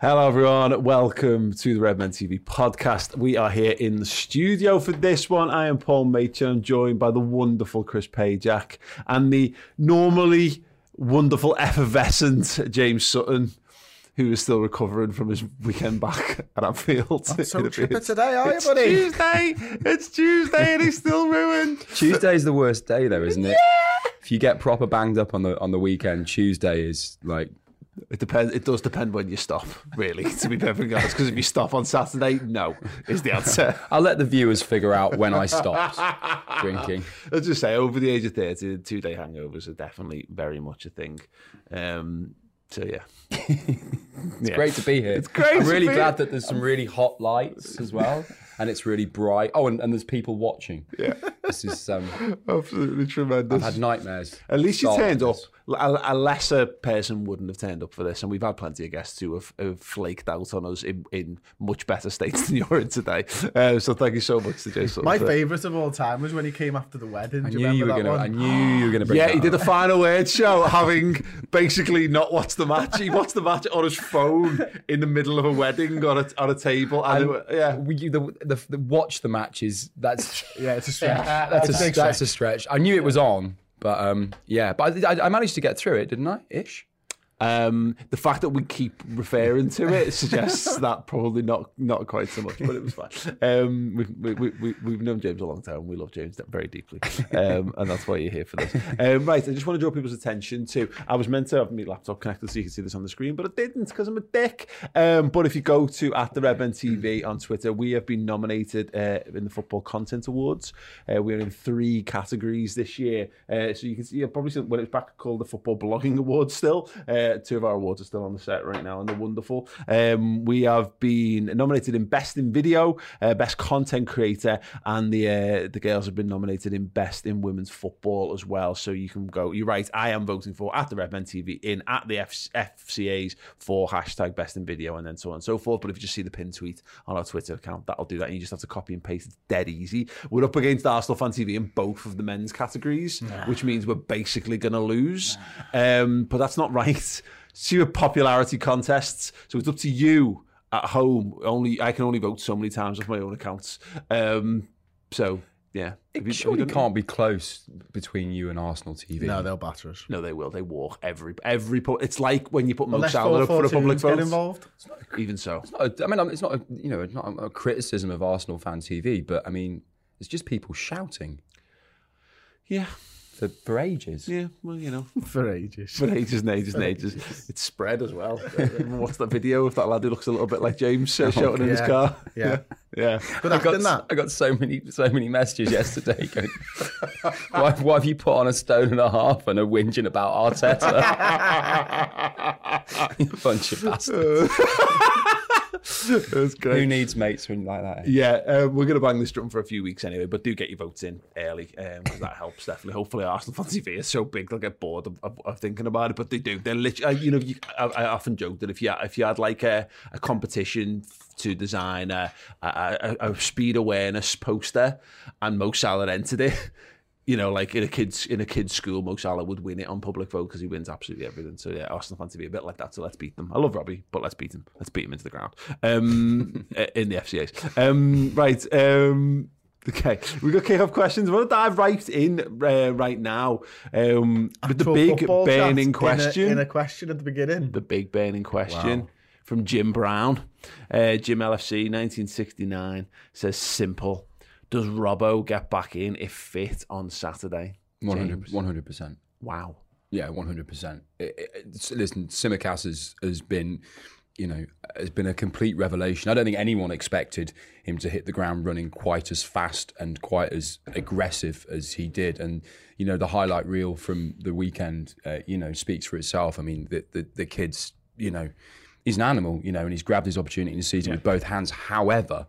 Hello, everyone. Welcome to the Redmen TV podcast. We are here in the studio for this one. I am Paul Machin. I'm joined by the wonderful Chris Pajak and the normally wonderful, effervescent James Sutton, who is still recovering from his weekend back at Anfield. I'm so It chipper appears. today, are you, It's? Tuesday. It's Tuesday, and he's still ruined. Tuesday's the worst day though, isn't it? Yeah. If you get proper banged up on the on the weekend, Tuesday is like It depends. It does depend when you stop, really. To be perfectly honest, because if you stop on Saturday, no is the answer. I'll let the viewers figure out when I stopped drinking. Let's just say, over the age of 30, two day hangovers are definitely very much a thing. Um, so, yeah. It's great to be here. It's great I'm really glad that there's some really hot lights as well, and it's really bright. Oh, and, and there's people watching. Yeah. This is um, Absolutely tremendous. I've had nightmares. At least you turned up. A, a lesser person wouldn't have turned up for this, and we've had plenty of guests who have, have flaked out on us in, in much better states than you're in today. Uh, so thank you so much to Jason. My favourite of all time was when he came after the wedding. I Do knew you you remember were that gonna. I one? knew you were gonna bring. Yeah, that he did up. the final word show, having basically not watched the match. He watched the match on his phone in the middle of a wedding on a, on a table. And, And it yeah, we- the, the, the watch the matches. That's Yeah, it's a stretch. that's It's a, big that's stretch. a stretch. I knew it was on, but um, yeah. But I, I managed to get through it, didn't I? Ish. Um, the fact that we keep referring to it suggests that probably not not quite so much, but it was fine. Um, we've, we, we, we've known James a long time. We love James very deeply, um, and that's why you're here for this. Um, right, I just want to draw people's attention to. I was meant to have my laptop connected so you can see this on the screen, but I didn't because I'm a dick. Um, but if you go to at the Redmen TV on Twitter, we have been nominated uh, in the Football Content Awards. Uh, we're in three categories this year, uh, so you can see. You'll probably when it's back called the Football Blogging Awards. Still, uh, two of our awards are still on the set right now, and they're wonderful. Um, we have been nominated in Best in Video, uh, Best Content Creator, and the uh, the girls have been nominated in Best in Women's Football as well. So you can go. You're right. I am voting for at the Redmen TV in at the F- FCAs for hashtag Best in Video, and then so on and so forth. But if you just see the pin tweet on our Twitter account, that'll do that. And you just have to copy and paste. It's dead easy. We're up against Arsenal Fan TV in both of the men's categories, which means we're basically going to lose. Um, but that's not right. See your popularity contests. So it's up to you at home. Only I can only vote so many times off my own accounts. Um, so yeah, Have you- have you It surely can't be close between you and Arsenal TV. No, they'll batter us. No, they will. They walk every every. pu- It's like when you put Mo Unless Salah up for a public 442s get vote. involved. Even so, It's not a- I mean, it's not a, you know, it's not a criticism of Arsenal fan TV, but I mean, it's just people shouting yeah, for, for ages. yeah. Well, you know, For ages. for ages and ages and ages. It's spread as well. Everyone watched that video of that lad who looks a little bit like James uh, shouting in his car. Yeah. yeah. But I acting, got, that. I got so many so many messages yesterday going, why, why have you put on a stone and a half and a whinging about Arteta? you bunch of bastards. That's great. Who needs mates when like that? Yeah, um, we're going to bang this drum for a few weeks anyway, but do get your votes in early because that helps definitely. Hopefully, Arsenal Fan TV is so big they'll get bored of, of, of thinking about it, but they do. They're literally, you know, you, I, I often joke that if you if you had like a, a competition to design a, a, a, a speed awareness poster and Mo Salah entered it. You know, like in a kids in a kids school, Mo Salah would win it on public vote because he wins absolutely everything. So yeah, Arsenal fan to be a bit like that. So let's beat them. I love Robbie, but let's beat him. Let's beat him into the ground. Um, in the FCAs. Um, right. Um, Okay, we got kick-off questions. We're gonna dive right in uh, right now um, with the big burning in a- question. In a, question at the beginning. the big burning question. from Jim Brown. Uh, Jim LFC 1969 says simple. Does Robbo get back in if fit on Saturday? 100 James? percent. Wow. Yeah, one hundred percent. Listen, Tsimikas has has been, you know, has been a complete revelation. I don't think anyone expected him to hit the ground running quite as fast and quite as aggressive as he did. And you know, the highlight reel from the weekend, uh, you know, speaks for itself. I mean, the the, the kid's, you know, he's an animal, you know, and he's grabbed his opportunity in the season with both hands. However.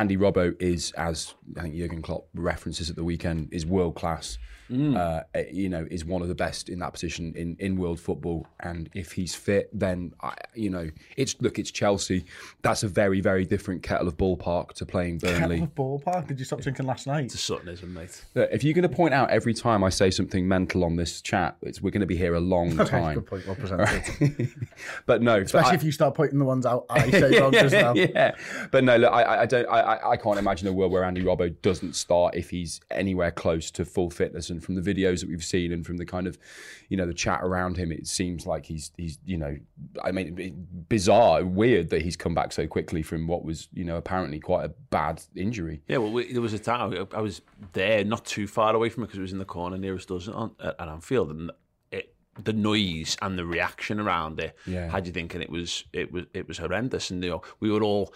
Andy Robbo is, as I think Jurgen Klopp references at the weekend, is world class. Uh, you know, is one of the best in that position in, in world football. And if he's fit, then I, you know, it's look, it's Chelsea. That's a very, very different kettle of ballpark to playing Burnley. Kettle of Ballpark. Did you stop drinking last night? It's a Suttonism, mate. Look, if you're going to point out every time I say something mental on this chat, it's, we're going to be here a long time. Good point. Well presented. but no, but Especially I- if you start pointing the ones out I say wrong as well. yeah, but no, look, I- I, I don't, I, I- I can't imagine a world where Andy Robbo doesn't start if he's anywhere close to full fitness. And from the videos that we've seen, and from the kind of, you know, the chat around him, it seems like he's, he's, you know, I mean, bizarre, weird that he's come back so quickly from what was, you know, apparently quite a bad injury. Yeah, well, we, there was a time I was there, not too far away from it because it was in the corner nearest us on, at Anfield, and it, the noise and the reaction around it Yeah. had you thinking it was it was it was horrendous, and you know we were all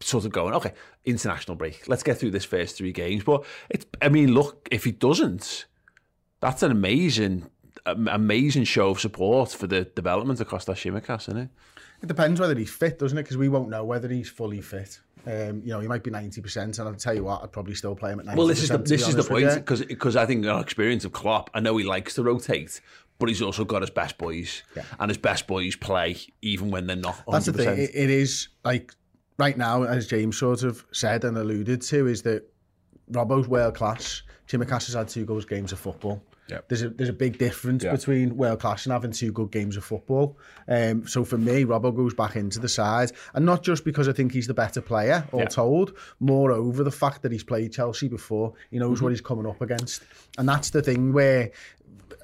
sort of going, okay, international break, let's get through this first three games. But it's, I mean, look, if he doesn't, that's an amazing, amazing show of support for the development across that Tsimikas, isn't it? It depends whether he's fit, doesn't it? Because we won't know whether he's fully fit. Um, you know, he might be ninety percent, and I'll tell you what, I'd probably still play him at ninety. Well, this is the this is the point because I think our experience of Klopp, I know he likes to rotate, but he's also got his best boys, and his best boys play even when they're not. 100%. That's the thing. It, it is like right now, as James sort of said and alluded to, is that Robbo's world class. Tsimikas has had two good games of football. Yep. There's a there's a big difference Yeah. between world class and having two good games of football. Um, so for me, Robbo goes back into the side, and not just because I think he's the better player, all told. Moreover, the fact that he's played Chelsea before, he knows what he's coming up against, and that's the thing where,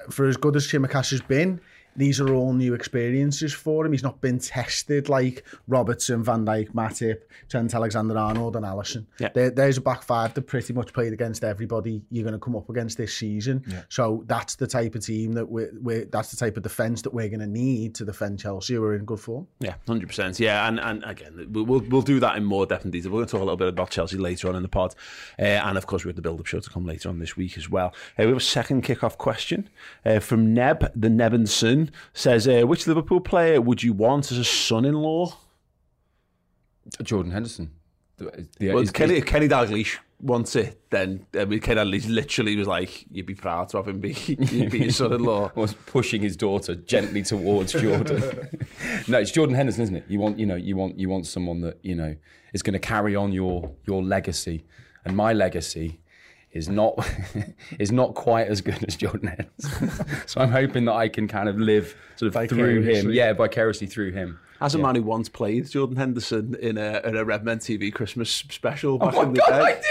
for as good as Tsimikas has been. These are all new experiences for him. He's not been tested like Robertson, Van Dijk, Matip, Trent Alexander-Arnold, and Alisson. Yeah. There, there's a back five that pretty much played against everybody you're going to come up against this season. So that's the type of team that we're, we're that's the type of defence that we're going to need to defend Chelsea. We're in good form. Yeah, hundred percent. Yeah, and and again, we'll we'll- we'll do that in more depth and detail. We're going to talk a little bit about Chelsea later on in the pod, uh, and of course we have the build-up show to come later on this week as well. Uh, we have a second kick-off question uh, from Neb, the Says, uh, "Which Liverpool player would you want as a son-in-law?" Jordan Henderson. The- Well, Kenny, if Kenny Dalglish wants it, then I mean, Kenny Dalglish literally was like, "You'd be proud to have him be, be your son-in-law." was pushing his daughter gently towards Jordan. no, it's Jordan Henderson, isn't it? You want, you know, you want, you want someone that you know is going to carry on your your legacy, and my legacy is not is not quite as good as Jordan Henderson. so I'm hoping that I can kind of live sort of through him, Vicariously. yeah, vicariously through him. As a man who once played Jordan Henderson in a, in a Redmen TV Christmas special back Oh in my the god, day.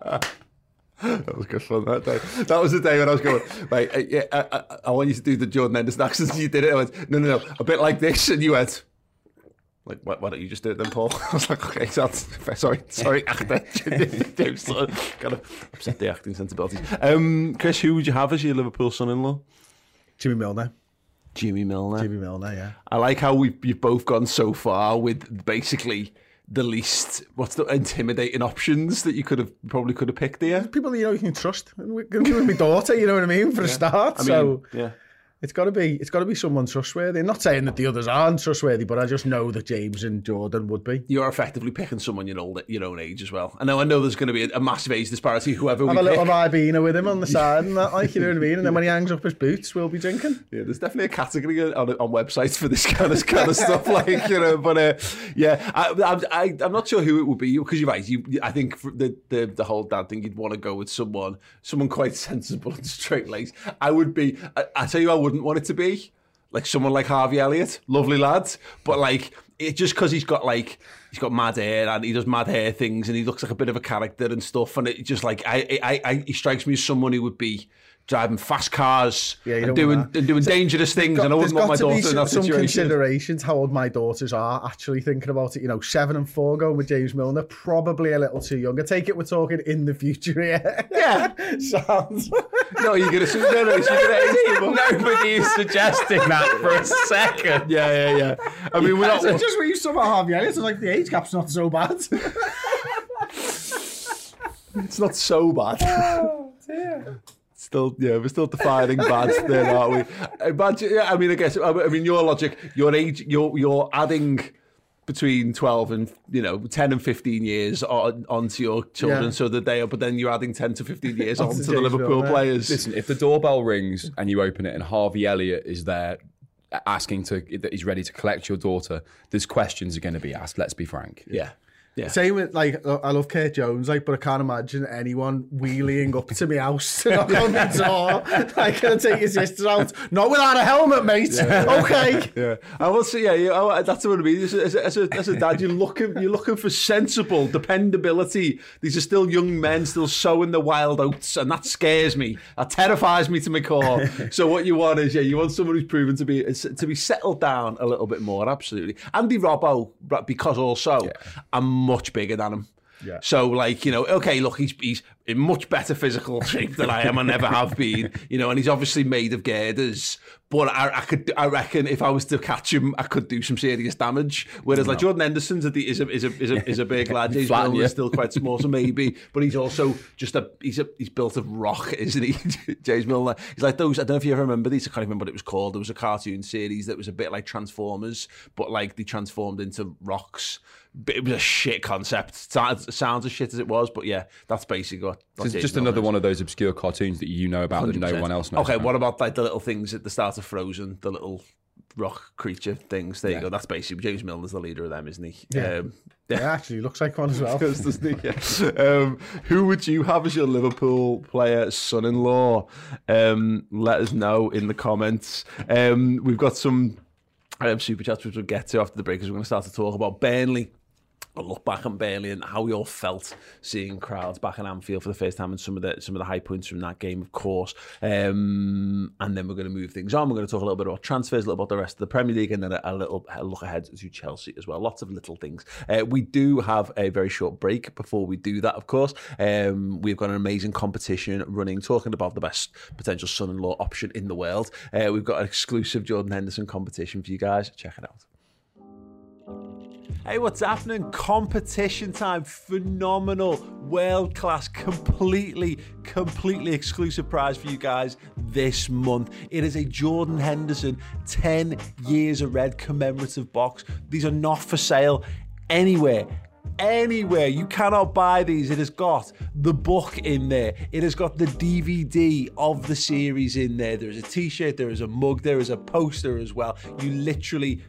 I did! That was good fun that day. That was the day when I was going, like, uh, yeah, I, I, I want you to do the Jordan Henderson accent. You did it. I went, no, no, no, a bit like this. And you went, like, why, why don't you just do it then, Paul? I was like, okay, so that's, sorry, sorry, actor. Sort of kind of upset the acting sensibilities. Um, Chris, who would you have as your Liverpool son-in-law? Jimmy Milner. Jimmy Milner. Jimmy Milner, yeah. I like how we you've both gone so far with basically the least what's the intimidating options that you could have probably could have picked there. People you know you can trust. We're going to be my daughter, you know what I mean, for a start. I mean, so yeah. It's got to be it's got to be someone trustworthy. I'm not saying that the others aren't trustworthy, but I just know that James and Jordan would be. You're effectively picking someone your old your own age as well. I know I know there's going to be a, a massive age disparity. Whoever we Have a little pick. Ribena with him on the side and that, like you know what I mean. And then when he hangs up his boots, we'll be drinking. Yeah, there's definitely a category on, on websites for this kind of kind of stuff, like you know. But uh, yeah, I, I, I'm not sure who it would be because you're right. You, I think the, the the whole dad thing, you'd want to go with someone, someone quite sensible and straight laced. I would be. I, I tell you, I wouldn't want it to be like someone like Harvey Elliott, lovely lad, but like it just because he's got like he's got mad hair and he does mad hair things and he looks like a bit of a character and stuff, and it just like I I, I he strikes me as someone who would be driving fast cars Yeah, and doing and doing dangerous things, and I wouldn't want my daughter in that some situation. considerations how old my daughters are actually thinking about it. You know, seven and four going with James Milner, probably a little too young. I take it we're talking in the future here. Yeah. Sounds. No, you're gonna no, no, you're gonna age them up. Nobody is suggesting that for a second. Yeah, yeah, yeah. I mean, we're not. Just when you saw about Harvey Elliott, it's like the age gap's not so bad. It's not so bad. Oh, still, yeah, we're still defining bad there, aren't we? Uh, Imagine, yeah, I mean, I guess, I mean, your logic, your age, you're you're adding between twelve and you know ten and fifteen years on, onto your children, Yeah. so that they are. But then you're adding ten to fifteen years Onto onto the Liverpool Milner. players. Listen, if the doorbell rings and you open it and Harvey Elliott is there asking to that he's ready to collect your daughter, there's questions are going to be asked. Let's be frank. yeah, yeah. Same with like uh, I love Kurt Jones, like, but I can't imagine anyone wheeling up to my house to knock on the door. Like, gonna take your sister out, not without a helmet, mate. Okay. Yeah, I will say, yeah, yeah oh, that's what I mean. As a, as, a, as, a, dad, you're looking, you're looking for sensible dependability. These are still young men, still sowing the wild oats, and that scares me. That terrifies me to my core. so what you want is, yeah, you want someone who's proven to be to be settled down a little bit more. Absolutely, Andy Robbo, because also I'm much bigger than him. Yeah. So, like, you know, okay, look, he's he's in much better physical shape than I am and never have been, you know, and he's obviously made of girders. But I, I could, I reckon, if I was to catch him, I could do some serious damage. Whereas, like Jordan Henderson's a, is a is a is a, is a big lad. James Flatten Milner's still quite small, so maybe. But he's also just a he's a he's built of rock, isn't he? James Milner. He's like those. I don't know if you ever remember these. I can't remember what it was called. There was a cartoon series that was a bit like Transformers, but like they transformed into rocks. But it was a shit concept. Sounds, sounds as shit as it was, but yeah, that's basically what. what It's just another one of those obscure cartoons that you know about that no one else knows. Okay, about. what about like the little things at the start of Frozen, the little rock creature things? There you go. That's basically James Milner's the leader of them, isn't he? Yeah. Um, Yeah, actually, looks like one as well. does, doesn't he? Yeah. Um, who would you have as your Liverpool player son-in-law? Um, let us know in the comments. Um, we've got some um, super chats which we'll get to after the break because we're going to start to talk about Burnley. A look back on Burnley and how we all felt seeing crowds back in Anfield for the first time and some of the some of the high points from that game, of course. Um, and then we're going to move things on. We're going to talk a little bit about transfers, a little about the rest of the Premier League, and then a, a little a look ahead to Chelsea as well. Lots of little things. Uh, we do have a very short break before we do that, of course. Um, we've got an amazing competition running, talking about the best potential son-in-law option in the world. Uh, we've got an exclusive Jordan Henderson competition for you guys. Check it out. Hey, what's happening? Competition time. Phenomenal, world class, completely, completely exclusive prize for you guys this month. It is a Jordan Henderson 10 years of red commemorative box. These are not for sale anywhere. Anywhere you cannot buy these, it has got the book in there. It has got the DVD of the series in there. There is a T-shirt, there is a mug, there is a poster as well. You literally,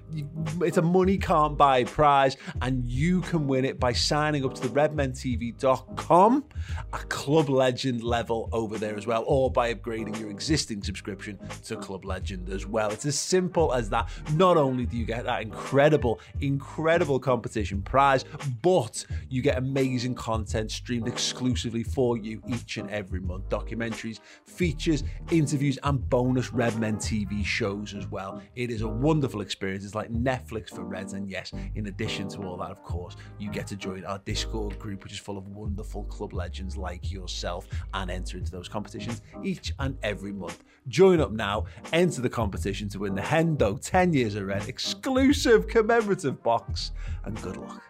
it's a money can't buy prize, and you can win it by signing up to the RedmenTV.com, a Club Legend level over there as well, or by upgrading your existing subscription to Club Legend as well. It's as simple as that. Not only do you get that incredible, incredible competition prize, but you get amazing content streamed exclusively for you each and every month. Documentaries, features, interviews, and bonus Red Men TV shows as well. It is a wonderful experience. It's like Netflix for Reds. And yes, in addition to all that, of course, you get to join our Discord group, which is full of wonderful club legends like yourself, and enter into those competitions each and every month. Join up now, enter the competition to win the Hendo 10 Years of Red exclusive commemorative box, and good luck.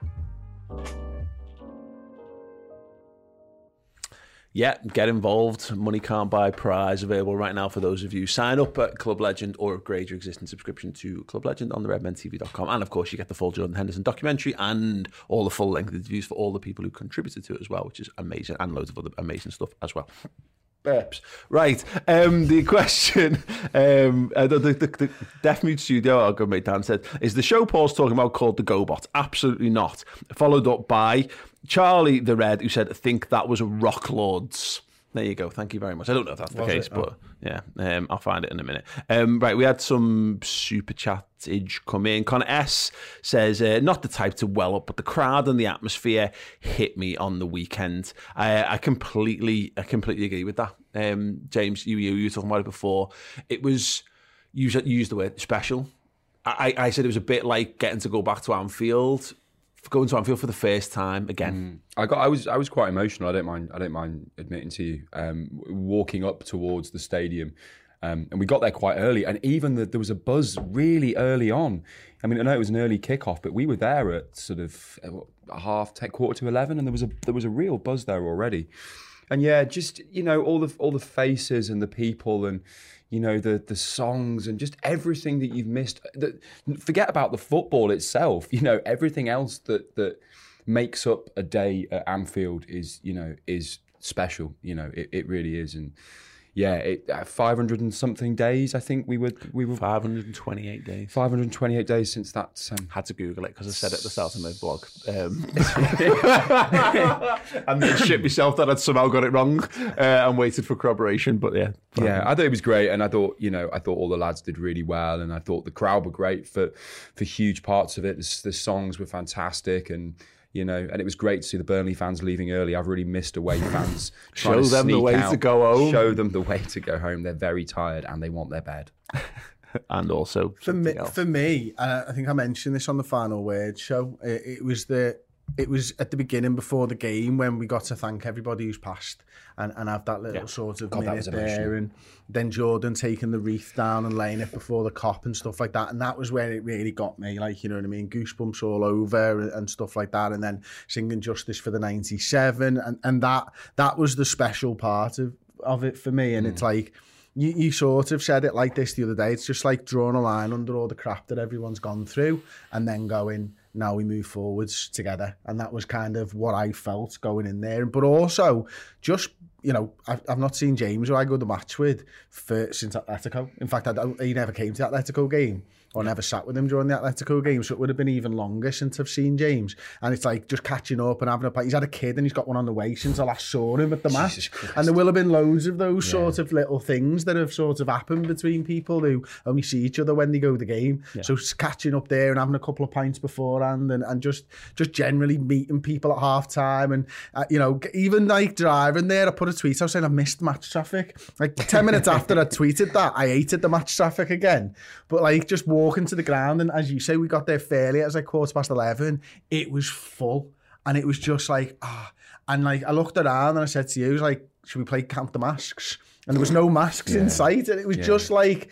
Yeah, get involved. Money can't buy prize available right now for those of you. Sign up at Club Legend or upgrade your existing subscription to Club Legend on the redmentv.com. And of course, you get the full Jordan Henderson documentary and all the full length interviews for all the people who contributed to it as well, which is amazing, and loads of other amazing stuff as well. Burps. Right. Um, the question, um, uh, the, the, the, Deaf Mute Studio, our good mate Dan said, is the show Paul's talking about called The GoBot? Absolutely not. Followed up by Charlie the Red, who said, think that was Rock Lords. There you go. Thank you very much. I don't know if that's the Was case, it? but yeah, um, I'll find it in a minute. Um, right, we had some super chattage come in. Connor S says, uh, not the type to well up, but the crowd and the atmosphere hit me on the weekend. I, I completely, I completely agree with that. Um, James, you, you, you were talking about it before. It was, you used, you used the word special. I, I said it was a bit like getting to go back to Anfield, going to Anfield for the first time again. I got. I was. I was quite emotional. I don't mind. I don't mind admitting to you. Um, walking up towards the stadium, um, and we got there quite early. And even the, there was a buzz really early on. I mean, I know it was an early kickoff, but we were there at sort of uh, half, ten, quarter to eleven, and there was a there was a real buzz there already. And yeah, just you know, all the all the faces and the people and you know the the songs and just everything that you've missed. Uh, the, forget about the football itself. You know, everything else that that makes up a day at Anfield is you know is special. You know, it, it really is. And yeah, it, uh, 500 and something days. I think we were we were 528 days. 528 days since that. Um, had to Google it because I said it at the start of my blog. Um, and then shit myself that I'd somehow got it wrong uh, and waited for corroboration. But yeah, Yeah, I thought it was great, and I thought you know I thought all the lads did really well, and I thought the crowd were great for for huge parts of it. The, the songs were fantastic, and you know, and it was great to see the Burnley fans leaving early. I've really missed away fans. Show to them the sneak way to go home. Show them the way to go home. They're very tired and they want their bed. and also For me, else. for me, uh, I think I mentioned this on the final word show. It, it was the it was at the beginning before the game when we got to thank everybody who's passed and, and have that little Yeah. sort of God, minute there and then Jordan taking the wreath down and laying it before the cop and stuff like that. And that was where it really got me like you know what I mean? Goosebumps all over and, and stuff like that. And then singing justice for the 97 and, and that that was the special part of, of it for me. And it's like you, you sort of said it like this the other day. It's just like drawing a line under all the crap that everyone's gone through and then going, now we move forwards together. And that was kind of what I felt going in there. But also, just, you know, I've, I've not seen James who I go to match with for, since Atletico. In fact, I, he never came to Atletico game. Or never sat with him during the Atletico game. So it would have been even longer since I've seen James. And it's like just catching up and having a pint. He's had a kid and he's got one on the way since I last saw him at the match. And there will have been loads of those sort of little things that have sort of happened between people who only see each other when they go to the game. So it's catching up there and having a couple of pints beforehand and, and just just generally meeting people at half time. And, uh, you know, even like driving there, I put a tweet out saying I missed match traffic. Like 10 minutes after I tweeted that, I hated the match traffic again. But like just walking to the ground and as you say, we got there fairly. It was like quarter past 11. It was full. And it was just like, ah. And like I looked around and I said to you, like, should we play Count the Masks? And there was no masks in sight. And it was just like,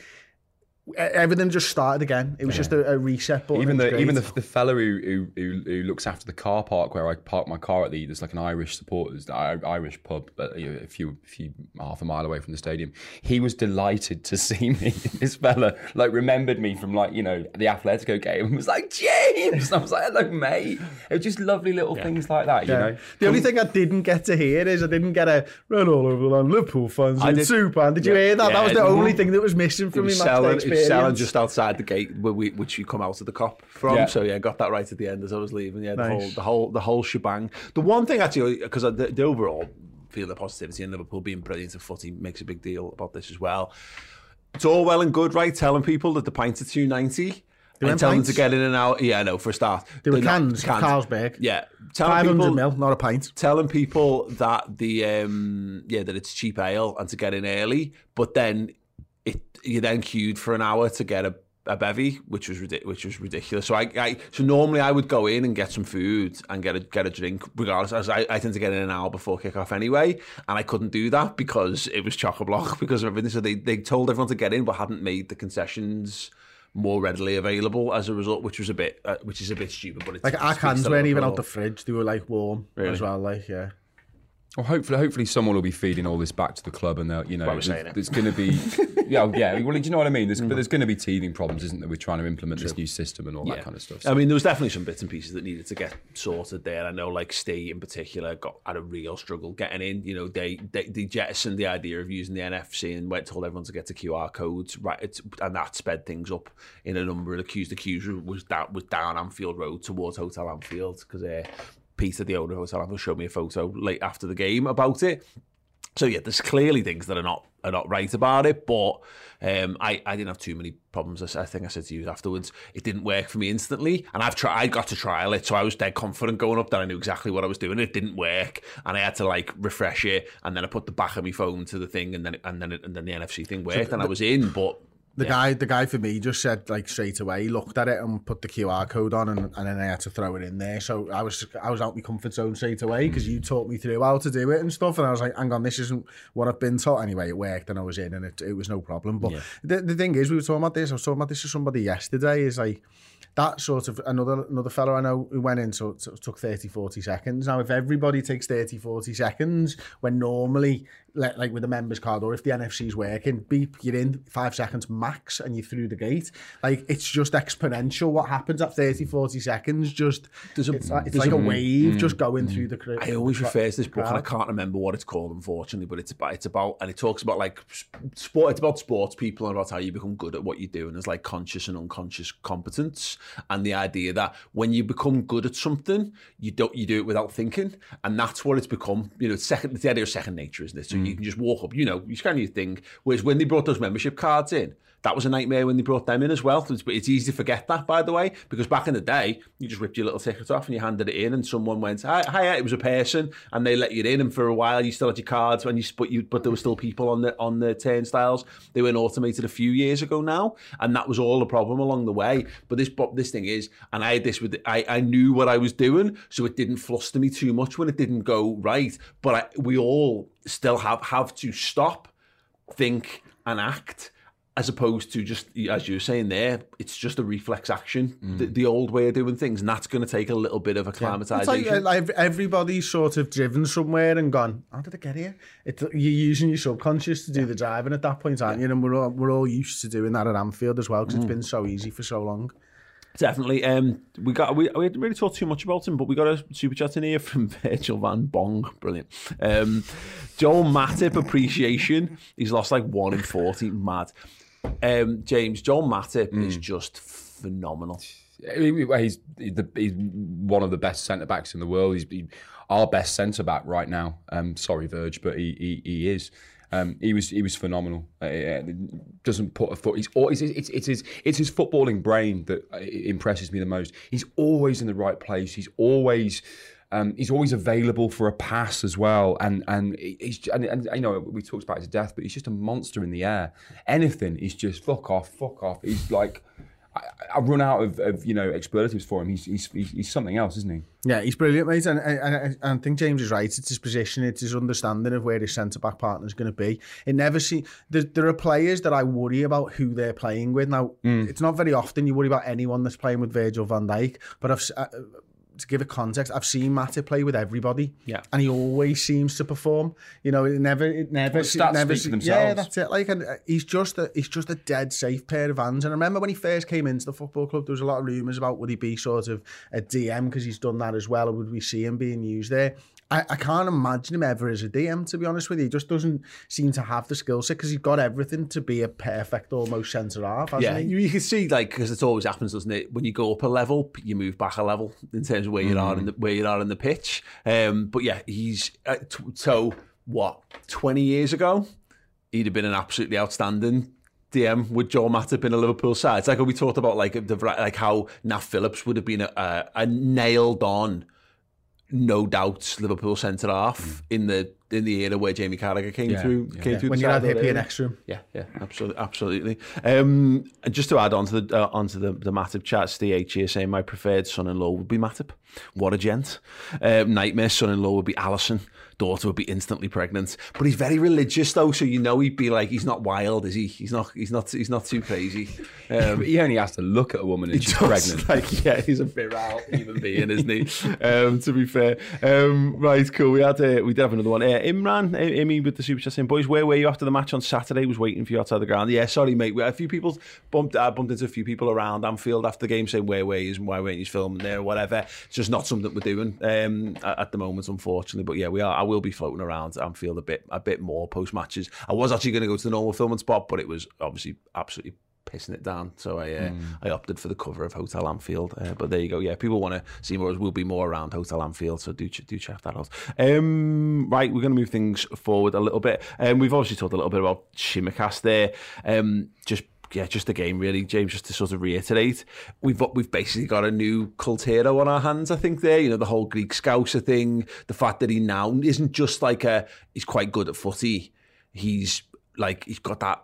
everything just started again. It was just a, a reset button. even It was the even the, the fella who, who who who looks after the car park where I park my car at the there's like an Irish supporters the Irish pub but you know, a few a few half a mile away from the stadium. He was delighted to see me. this fella like remembered me from like you know the Atletico game and was like James. And I was like hello mate. It was just lovely little things like that. You know. The only thing I didn't get to hear is I didn't get a run all over the land Liverpool fans in did- Super. And did you hear that? that was the only thing that was missing from me was match day selling, it was experience. selling just outside the gate where we, which you come out of the cop from. Yeah. So yeah, got that right at the end as I was leaving. Yeah, the Nice. whole the whole the whole shebang. The one thing actually, because the, the overall feel the positivity in Liverpool being brilliant at footy makes a big deal about this as well. It's all well and good, right? Telling people that the pints are two ninety. And telling them to get in and out. Yeah, no, for a start. They were They're not- cans, Carlsberg. Yeah. Telling 500 people, mil, not a pint. telling people that the um yeah that it's cheap ale and to get in early, but then you then queued for an hour to get a, a bevy, which was which was ridiculous. So I, I so normally I would go in and get some food and get a get a drink regardless. As I, I tend to get in an hour before kickoff anyway, and I couldn't do that because it was chock a block because of everything. So they they told everyone to get in, but hadn't made the concessions. More readily available as a result, which was a bit, uh, which is a bit stupid. But it's, Like our cans weren't even out the fridge; they were like warm Really? as well. Like yeah, Well, hopefully, hopefully, someone will be feeding all this back to the club, and they'll, you know, Why we're there's, there's going to be, yeah, yeah. Well, do you know what I mean? There's, but there's going to be teething problems, isn't there? We're trying to implement this new system and all that kind of stuff. I mean, there was definitely some bits and pieces that needed to get sorted there. I know, like State in particular, got had a real struggle getting in. You know, they they, they jettisoned the idea of using the NFC and went told everyone to get to QR codes, right? It's, and that sped things up in a number of the queues. The queues was down was down Anfield Road towards Hotel Anfield because uh, Peter, the owner of the Hotel Anfield, showed me a photo late after the game about it. So yeah, there's clearly things that are not are not right about it, but um, I I didn't have too many problems. I, I think I said to you afterwards, it didn't work for me instantly, and I've tried. I got to trial it, so I was dead confident going up that I knew exactly what I was doing. It didn't work, and I had to like refresh it, and then I put the back of my phone to the thing, and then and then and then the NFC thing worked, so and I was in, but the yeah. guy, the guy for me just said like straight away. He looked at it and put the QR code on, and, and then I had to throw it in there. So I was I was out my comfort zone straight away because you taught me through how to do it and stuff. And I was like, hang on, this isn't what I've been taught. Anyway, it worked, and I was in, and it, it was no problem. But yeah. the the thing is, we were talking about this. I was talking about this to somebody yesterday. Is like that sort of another another fellow I know who went in so it took 30 40 seconds. Now if everybody takes 30 40 seconds when normally like, like with a members card or if the NFC's working beep you're in 5 seconds max and you're through the gate. Like it's just exponential what happens at 30 40 seconds just there's a, it's like, it's like a, a wave mm, just going mm, through the crowd I always refer to this book and I can't remember what it's called unfortunately but it's about it's about and it talks about like sport it's about sports people and about how you become good at what you do and there's like conscious and unconscious competence and the idea that when you become good at something, you don't you do it without thinking, and that's what it's become. You know, second the idea of second nature, isn't it? So mm. you can just walk up, you know, you scan of thing. Whereas when they brought those membership cards in, that was a nightmare when they brought them in as well. It's, it's easy to forget that, by the way, because back in the day, you just ripped your little ticket off and you handed it in, and someone went, "Hi, hi," it was a person, and they let you in, and for a while you still had your cards, and you but you but there were still people on the on the turnstiles. They were automated a few years ago now, and that was all the problem along the way. But this this thing is, and I had this with I I knew what I was doing, so it didn't fluster me too much when it didn't go right. But I, we all still have have to stop, think, and act as opposed to just as you were saying there, it's just a reflex action, mm. the, the old way of doing things, and that's going to take a little bit of acclimatization. Yeah. It's like, like everybody's sort of driven somewhere and gone, how did I get here? It, you're using your subconscious to do yeah. the driving at that point, aren't yeah. you? And we're all, we're all used to doing that at Anfield as well because mm. it's been so easy for so long. Definitely. Um, we got we, we didn't really talk too much about him, but we got a super chat in here from Virgil Van Bong. Brilliant. Um, Joel Matip appreciation. He's lost like one in forty. Mad. Um, James, Joel Matip mm. is just phenomenal. He's he's one of the best centre backs in the world. He's he, our best centre back right now. Um, sorry, Verge, but he he, he is. Um, he was he was phenomenal. Uh, doesn't put a foot. He's always it's, it's his it's his footballing brain that uh, impresses me the most. He's always in the right place. He's always um, he's always available for a pass as well, and and he's and, and you know we talked about his death, but he's just a monster in the air. Anything, he's just fuck off, fuck off. He's like. I, I run out of, of, you know expletives for him. He's, he's he's something else, isn't he? Yeah, he's brilliant, mate. And, and, and I think James is right. It's his position. It's his understanding of where his centre back partner is going to be. It never see there, there are players that I worry about who they're playing with. Now, mm. it's not very often you worry about anyone that's playing with Virgil Van Dijk, but I've. Uh, to give a context, I've seen Matip play with everybody, yeah, and he always seems to perform. You know, it never, it never, well, stats never. Speak themselves. Yeah, that's it. Like, and uh, he's just a, he's just a dead safe pair of hands. And I remember when he first came into the football club, there was a lot of rumours about would he be sort of a DM because he's done that as well, or would we see him being used there? I, I can't imagine him ever as a DM, to be honest with you. He just doesn't seem to have the skill set because he's got everything to be a perfect almost centre half, yeah, he? you can see, like, because it always happens, doesn't it? When you go up a level, you move back a level in terms of where you mm. are in the where you are in the pitch. Um, but yeah, he's uh, t- so what? Twenty years ago, he'd have been an absolutely outstanding DM with Joe Matip in a Liverpool side. It's like we talked about, like the like how Nat Phillips would have been a, a, a nailed on no doubts Liverpool centre half mm. in the in the era where Jamie Carragher came yeah, through yeah. came yeah. through when you had Hyypiä and Ekstrom. Yeah, yeah, absolutely, absolutely. Um, and just to add on to the uh, onto the the Matip chat, Steve here saying my preferred son-in-law would be Matip. What a gent. Um, nightmare son-in-law would be Alisson daughter would be instantly pregnant. But he's very religious though, so you know he'd be like, he's not wild, is he? He's not. He's not. He's not too crazy. Um, he only has to look at a woman and she's does, pregnant. Like, yeah, he's a virile human being, isn't he? Um, to be fair. Um, right, cool. We had uh, we did have another one. Uh, Imran, Imi with the super chat saying, boys, where were you after the match on Saturday? Was waiting for you outside the ground. Yeah, sorry, mate. We, had a few people bumped. I bumped into a few people around Anfield after the game saying where were you and why weren't you filming there or whatever. It's just not something we're doing um, at the moment, unfortunately. But yeah, we are. Will be floating around Anfield a bit a bit more post matches. I was actually going to go to the normal filming spot, but it was obviously absolutely pissing it down. So I uh, mm. I opted for the cover of Hotel Anfield. Uh, but there you go. Yeah, people want to see more. We'll be more around Hotel Anfield, so do do check that out. Um, right, we're going to move things forward a little bit. Um, we've obviously talked a little bit about Tsimikas there. Um, just yeah, just the game really, James. Just to sort of reiterate, we've we've basically got a new cult hero on our hands. I think there, you know, the whole Greek Scouser thing, the fact that he now isn't just like a he's quite good at footy. He's like he's got that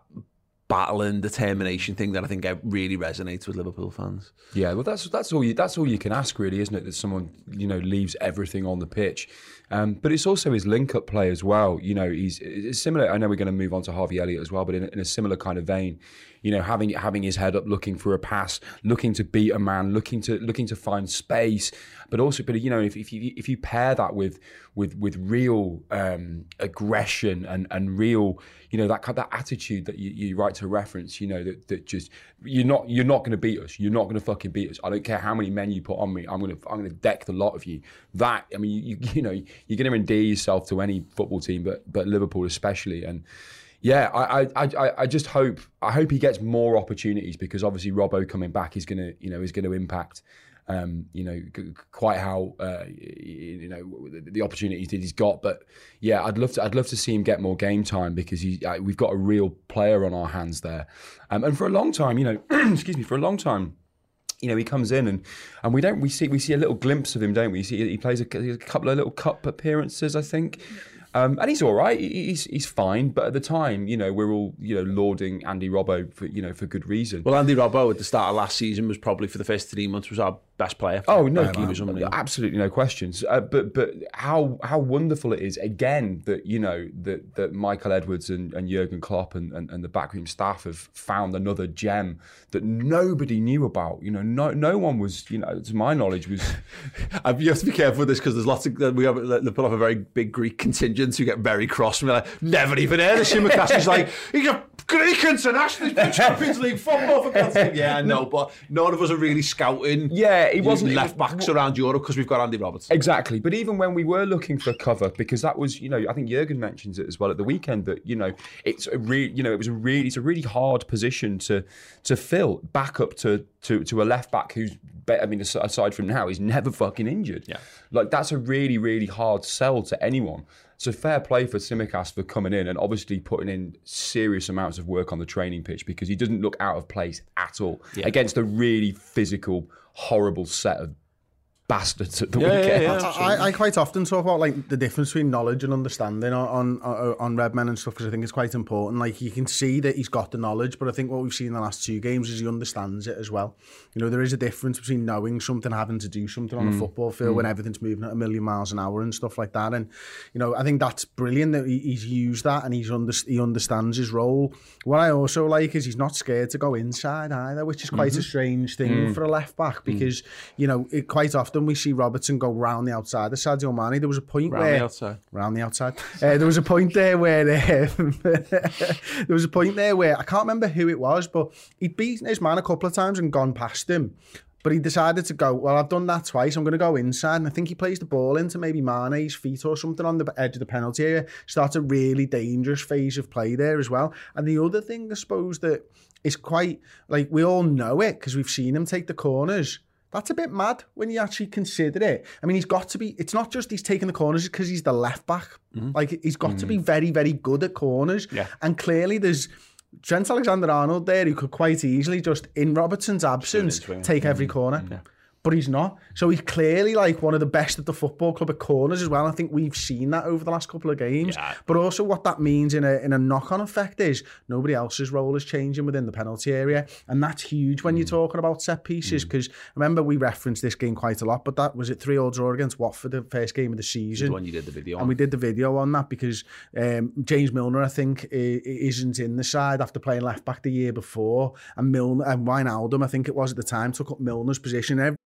battle and determination thing that I think really resonates with Liverpool fans. Yeah, well, that's that's all you that's all you can ask, really, isn't it? That someone you know leaves everything on the pitch, um, but it's also his link-up play as well. You know, he's similar. I know we're going to move on to Harvey Elliott as well, but in, in a similar kind of vein, you know, having having his head up, looking for a pass, looking to beat a man, looking to looking to find space, but also, but you know, if, if you if you pair that with with with real um, aggression and and real, you know, that that attitude that you, you write to reference, you know, that that just you're not you're not going to beat us, you're not going to fucking beat us. I don't care how many men you put on me, I'm gonna I'm gonna deck the lot of you. That I mean, you you, you know, you're going to endear yourself to any football team, but but Liverpool especially, and yeah, I, I, I, I just hope I hope he gets more opportunities because obviously Robbo coming back is gonna you know is to impact um, you know quite how uh, you know the opportunities that he's got. But yeah, I'd love to I'd love to see him get more game time because he, uh, we've got a real player on our hands there. Um, and for a long time, you know, excuse me, for a long time you know, he comes in and, and we don't we see we see a little glimpse of him, don't we? see he plays a, a couple of little cup appearances, I think. Um, and he's all right. He's he's fine. But at the time, you know, we're all you know lauding Andy Robbo for you know for good reason. Well, Andy Robbo at the start of last season was probably for the first three months was our best player. Oh no, absolutely no questions. Uh, but but how how wonderful it is again that you know that that Michael Edwards and, and Jurgen Klopp and, and, and the backroom staff have found another gem that nobody knew about. You know, no no one was you know to my knowledge was. Uh, you have to be careful with this because there's lots of uh, we have uh, they put off a very big Greek contingent who get very cross and we're like never even heard of Tsimikas. He's like he's a Greek international, Champions League football for God's sake. Yeah, I know, but none of us are really scouting. Yeah he wasn't left backs around Europe because we've got Andy Robertson. Exactly, but even when we were looking for cover, because that was, you know, I think Jurgen mentions it as well at the weekend that you know it's a really, you know, it was a really, it's a really hard position to to fill back up to to to a left back who's I mean, aside from now, he's never fucking injured. Yeah. Like, that's a really, really hard sell to anyone. So fair play for Tsimikas for coming in and obviously putting in serious amounts of work on the training pitch because he doesn't look out of place at all yeah. against a really physical, horrible set of bastards at the yeah, weekend. Yeah, yeah. I, I, quite often talk about like the difference between knowledge and understanding on on, on Redmen and stuff because I think it's quite important. Like you can see that he's got the knowledge, but I think what we've seen in the last two games is he understands it as well. You know, there is a difference between knowing something, having to do something on mm. a football field mm. when everything's moving at a million miles an hour and stuff like that. And you know, I think that's brilliant that he, he's used that and he's under, he understands his role. What I also like is he's not scared to go inside either, which is quite mm-hmm. a strange thing mm. for a left back mm. because you know it quite often often we see Robertson go round the outside of Sadio Mane. There was a point round where the outside. round the outside. Uh, there was a point there where there was a point there where I can't remember who it was, but he'd beaten his man a couple of times and gone past him. But he decided to go, well, I've done that twice. I'm going to go inside. And I think he plays the ball into maybe Mane's feet or something on the edge of the penalty area. Starts a really dangerous phase of play there as well. And the other thing, I suppose, that is quite like we all know it because we've seen him take the corners. That's a bit mad when you actually consider it. I mean, he's got to be, it's not just he's taking the corners because he's the left back. Mm-hmm. Like, he's got mm-hmm. to be mm. very, very good at corners. Yeah. And clearly there's Trent Alexander Arnold there who could quite easily just, in Robertson's absence, take every mm-hmm. corner. Yeah but he's not. So he's clearly like one of the best at the football club at corners as well. I think we've seen that over the last couple of games. Yeah. But also what that means in a in a knock on effect is nobody else's role is changing within the penalty area, and that's huge when mm. you're talking about set pieces. Because mm. remember we referenced this game quite a lot, but that was it three all draw against Watford the first game of the season. The one you did the video, on. and we did the video on that because um, James Milner I think isn't in the side after playing left back the year before, and Milner and Wijnaldum I think it was at the time took up Milner's position.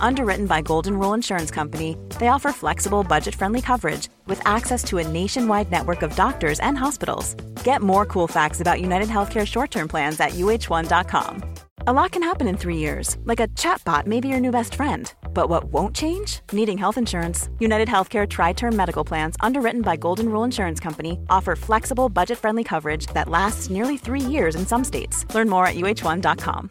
Underwritten by Golden Rule Insurance Company, they offer flexible, budget friendly coverage with access to a nationwide network of doctors and hospitals. Get more cool facts about United Healthcare short term plans at uh1.com. A lot can happen in three years, like a chatbot may be your new best friend. But what won't change? Needing health insurance. United Healthcare Tri Term Medical Plans, underwritten by Golden Rule Insurance Company, offer flexible, budget friendly coverage that lasts nearly three years in some states. Learn more at uh1.com.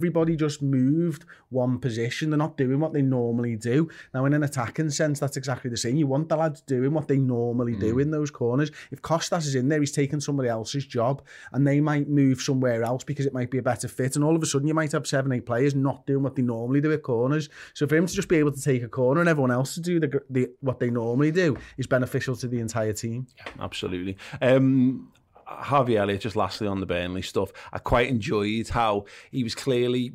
everybody just moved one position. They're not doing what they normally do. Now, in an attacking sense, that's exactly the same. You want the lads doing what they normally mm. do hmm. in those corners. If Costas is in there, he's taking somebody else's job and they might move somewhere else because it might be a better fit. And all of a sudden, you might have seven, eight players not doing what they normally do at corners. So for him to just be able to take a corner and everyone else to do the, the what they normally do is beneficial to the entire team. Yeah, absolutely. Um, Harvey Elliott, just lastly on the Burnley stuff, I quite enjoyed how he was clearly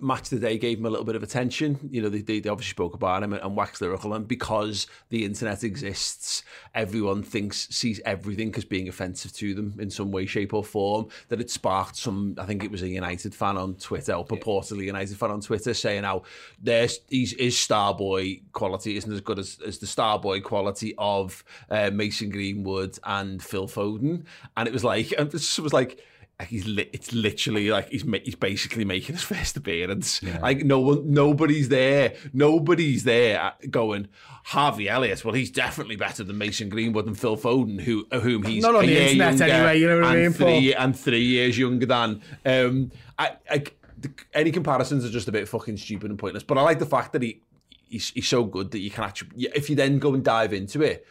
match the day gave him a little bit of attention. You know, they, they, they obviously spoke about him and, and waxed lyrical. And because the internet exists, everyone thinks, sees everything as being offensive to them in some way, shape, or form. That it sparked some, I think it was a United fan on Twitter, or purportedly United fan on Twitter, saying how there's he's, his Starboy quality isn't as good as, as the Starboy quality of uh, Mason Greenwood and Phil Foden. And it was like, and it was like, he's li- it's literally like he's ma- he's basically making his first appearance. Yeah. Like no one, nobody's there, nobody's there going Harvey Elliott. Well, he's definitely better than Mason Greenwood and Phil Foden, who whom he's not on the internet anyway. You know what I mean? Three, and three years younger than. Um, I, I the, any comparisons are just a bit fucking stupid and pointless. But I like the fact that he he's, he's so good that you can actually if you then go and dive into it.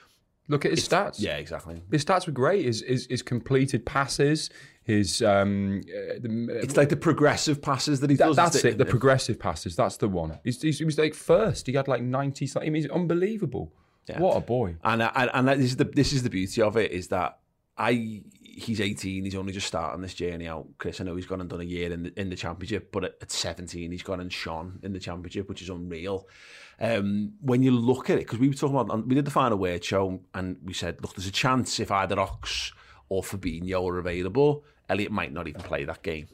Look at his stats. Yeah, exactly. His stats were great. His, his, his completed passes, his um, uh, the, it's like the progressive passes that he that, does. That's it. The progressive passes. That's the one. He's, he's, he was like first. He had like ninety. I mean, he's unbelievable. Yeah. What a boy! And and, and this is the this is the beauty of it is that I he's 18 he's only just starting this journey out Chris I know he's gone and done a year in the, in the championship but at, at 17 he's gone and shone in the championship which is unreal um, when you look at it because we were talking about we did the final word show and we said look there's a chance if either Ox or Fabinho are available Elliott might not even play that game.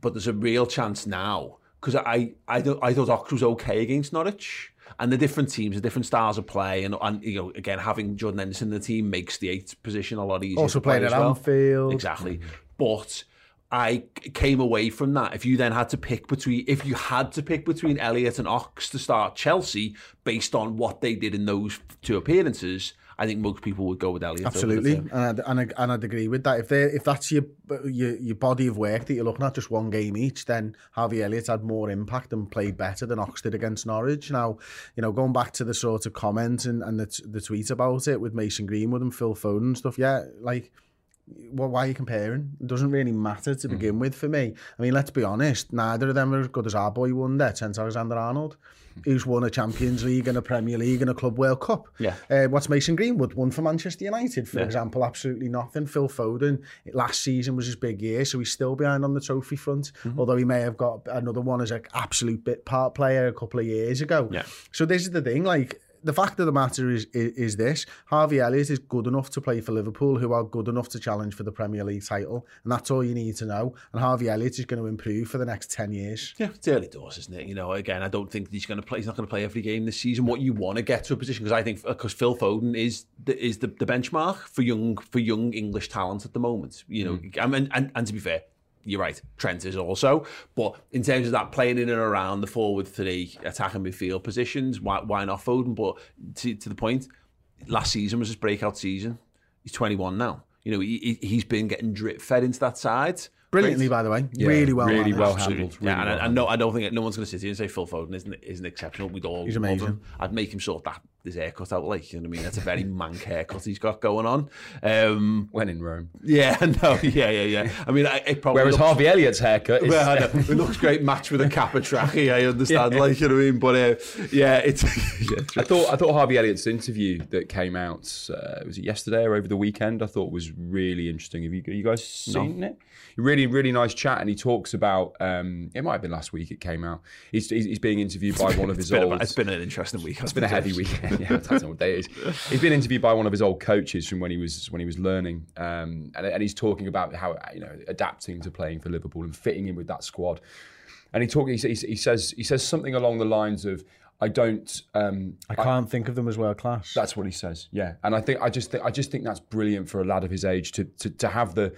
But there's a real chance now because I I, I thought Ox was okay against Norwich. And the different teams, the different styles of play, and, and you know, again, having Jordan Henderson in the team makes the eighth position a lot easier. Also playing at well. Anfield, exactly. But I came away from that. If you then had to pick between, if you had to pick between Elliot and Ox to start Chelsea based on what they did in those two appearances, I think most people would go with Elliot. Absolutely, and I'd, and, I, and I'd agree with that. If they if that's your, your your body of work that you're looking at, just one game each, then Harvey Elliott had more impact and played better than Ox did against Norwich. Now, you know, going back to the sort of comment and, and the, the tweet about it with Mason Greenwood and Phil Foden and stuff, yeah, like well, why are you comparing? It doesn't really matter to begin mm. with for me. I mean, let's be honest, neither of them are as good as our boy wonder, Trent Alexander-Arnold, who's won a Champions League and a Premier League and a Club World Cup. Yeah. Uh, what's Mason Greenwood won for Manchester United, for yeah. example? Absolutely nothing. Phil Foden, last season was his big year, so he's still behind on the trophy front, mm -hmm. although he may have got another one as an absolute bit part player a couple of years ago. Yeah. So this is the thing, like, the fact of the matter is, is, is this: Harvey Elliott is good enough to play for Liverpool, who are good enough to challenge for the Premier League title, and that's all you need to know. And Harvey Elliott is going to improve for the next ten years. Yeah, it's early doors, isn't it? You know, again, I don't think he's going to play. He's not going to play every game this season. What you want to get to a position because I think because Phil Foden is the, is the, the benchmark for young for young English talent at the moment. You know, mm. I mean, and, and to be fair, you're right, Trent is also. But in terms of that playing in and around the forward three attacking midfield positions, why, why not Foden? But to, to the point, last season was his breakout season. He's 21 now. You know, he, he's been getting drip fed into that side. Brilliantly, by the way. Yeah, really well Really well handled. Really yeah, and, well I, I, know, I don't think no one's going to sit here and say Phil Foden isn't, isn't exceptional. We'd all He's amazing. I'd make him sort that his haircut out like. You know what I mean? That's a very mank haircut he's got going on. Um, when in Rome. yeah, no, yeah, yeah, yeah. I mean, I, it probably Whereas looks, Harvey Elliott's haircut is. well, know. it looks great match with a Capatracci. I understand, like you know what I mean. But uh, yeah, it's yeah, it's I thought I thought Harvey Elliott's interview that came out uh, was it yesterday or over the weekend? I thought was really interesting. Have you you guys seen it? Really, really nice chat, and he talks about. Um, it might have been last week. It came out. He's, he's, he's being interviewed by one of his old. a, it's been an interesting week. It's been a heavy weekend. Yeah, I don't know what day it is. He's been interviewed by one of his old coaches from when he was when he was learning, um, and, and he's talking about how you know adapting to playing for Liverpool and fitting in with that squad. And he talk, he, he, he says he says something along the lines of, "I don't." Um, I can't think of them as world class. that's what he says. Yeah, and I think I just think I just think that's brilliant for a lad of his age to to, to have the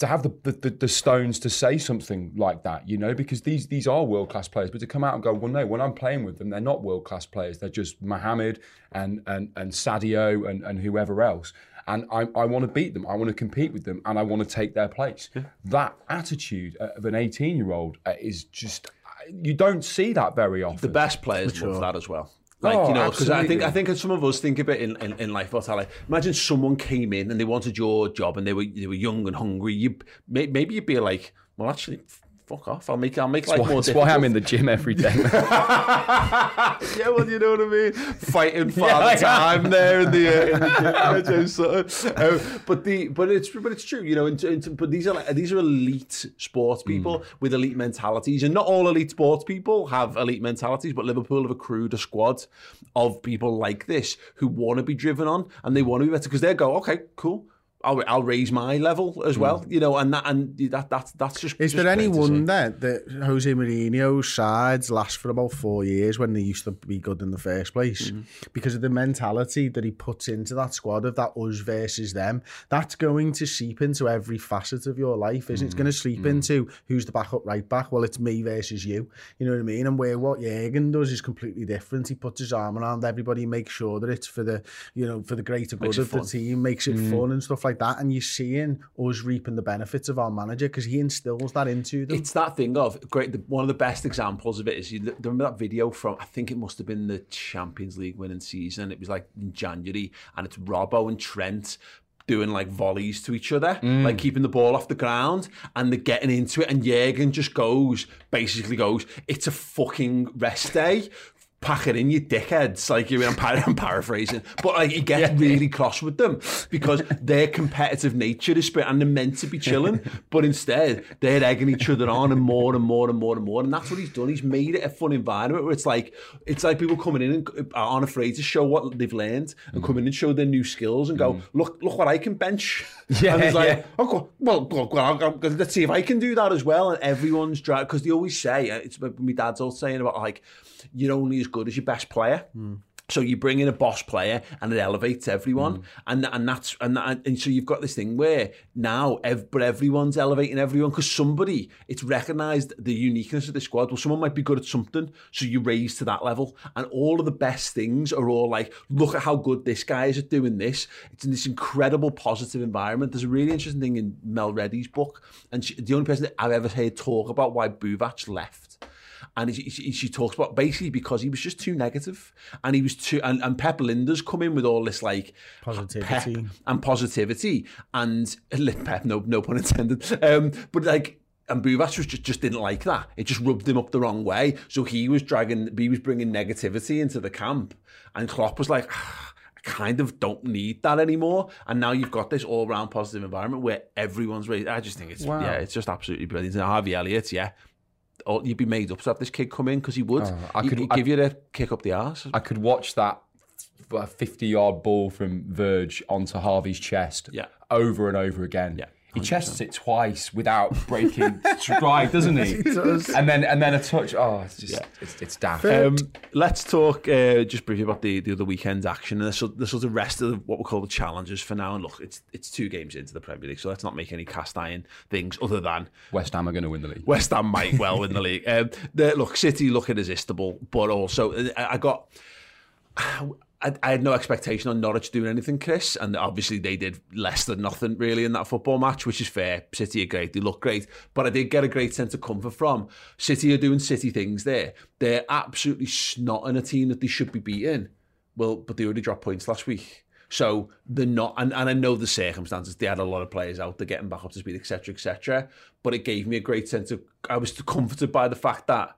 to have the, the the stones to say something like that, you know, because these these are world class players, but to come out and go, well, no, when I'm playing with them, they're not world class players. They're just Mohamed and and and Sadio and and whoever else. And I, I want to beat them. I want to compete with them, and I want to take their place. That attitude of an 18 year old is just you don't see that very often. the best players love that as well. Like Oh, you know, because I think. I think some of us think of it in, in, in life. What's that like? Imagine someone came in and they wanted your job and they were they were young and hungry. You maybe you'd be like, well, actually, f- fuck off. I'll make I'll make life That's why, more that's why I'm in the gym every day. yeah, well, you know what I mean. Fighting for Yeah, the time there in the, uh, in the gym, Um, but the but it's but it's true, you know. In, in, but these are like, these are elite sports people with elite mentalities, and not all elite sports people have elite mentalities. But Liverpool have accrued a squad of people like this who want to be driven on and they want to be better because they go, okay, cool. I'll, I'll raise my level as well, you know, and that and that that's that's just. Is just there any great to wonder that Jose Mourinho's sides last for about four years when they used to be good in the first place? Mm-hmm. Because of the mentality that he puts into that squad of that us versus them. That's going to seep into every facet of your life, isn't it? It's going to Mm-hmm. into who's the backup right back. Well, it's me versus you. You know what I mean? And where what Jurgen does is completely different. He puts his arm around everybody, makes sure that it's for the, you know, for the greater good of the team, makes it Mm. fun and stuff like that. And you're seeing us reaping the benefits of our manager because he instills that into them. It's that thing of great. The, one of the best examples of it is you remember that video from I think it must have been the Champions League winning season. It was like in January, and it's Robbo and Trent doing like volleys to each other, mm. like keeping the ball off the ground, and they're getting into it. And Jurgen just goes, basically goes, "It's a fucking rest day." Pack it in, you dickheads. Like you, I'm, par- I'm paraphrasing, but like he gets really cross with them because their competitive nature is and they're meant to be chilling, but instead they're egging each other on and more and more and more and more. And that's what he's done. He's made it a fun environment where it's like it's like people coming in and are unafraid to show what they've learned and mm. come in and show their new skills and go, mm. look, look what I can bench. Yeah, and he's like, yeah. oh, well, well, well, let's see if I can do that as well. And everyone's drag because they always say uh, it's my dad's always saying about like you're only as good as your best player. Hmm. So you bring in a boss player and it elevates everyone, hmm. and and that's and that, and so you've got this thing where now, ev- but everyone's elevating everyone because somebody it's recognised the uniqueness of the squad. Well, someone might be good at something, so you raise to that level, and all of the best things are all like, look at how good this guy is at doing this. It's in this incredible positive environment. There's a really interesting thing in Mel Reddy's book, and she, the only person that I've ever heard talk about why Buvac left and she, she, she talks about basically because he was just too negative and he was too and, and Pep Lijnders come in with all this like Positivity. and positivity and Pep no no pun intended um but like and Buvac was just, just didn't like that. It just rubbed him up the wrong way. So he was dragging, he was bringing negativity into the camp. And Klopp was like, "Ah, I kind of don't need that anymore. And now you've got this all round positive environment where everyone's ready. I just think it's, Wow. yeah, it's just absolutely brilliant. And Harvey Elliott, yeah. Oh, you'd be made up to have this kid come in because he would. Oh, I could- he'd I- give you the kick up the arse. I could watch that 50 yard ball from Verge onto Harvey's chest Yeah. over and over again. Yeah, He chests it twice without breaking stride, doesn't he? does. And then and then a touch. Oh, it's just it's, it's daft. Um, let's talk uh, just briefly about the, the other weekend's action and the, sort- the sort of rest of the, what we call the challenges for now. And look, it's it's two games into the Premier League, so let's not make any cast iron things other than West Ham are going to win the league. West Ham might well win the league. Um, the, look, City look irresistible, but also uh, I I got. I, I had no expectation on Norwich doing anything, Chris, and obviously they did less than nothing really in that football match, which is fair. City are great, they look great, but I did get a great sense of comfort from City are doing City things there. They're absolutely snotting a team that they should be beating well, but they already dropped points last week. So they're not, and, and I know the circumstances. They had a lot of players out, they're getting back up to speed, etc., etc. But it gave me a great sense of. I was comforted by the fact that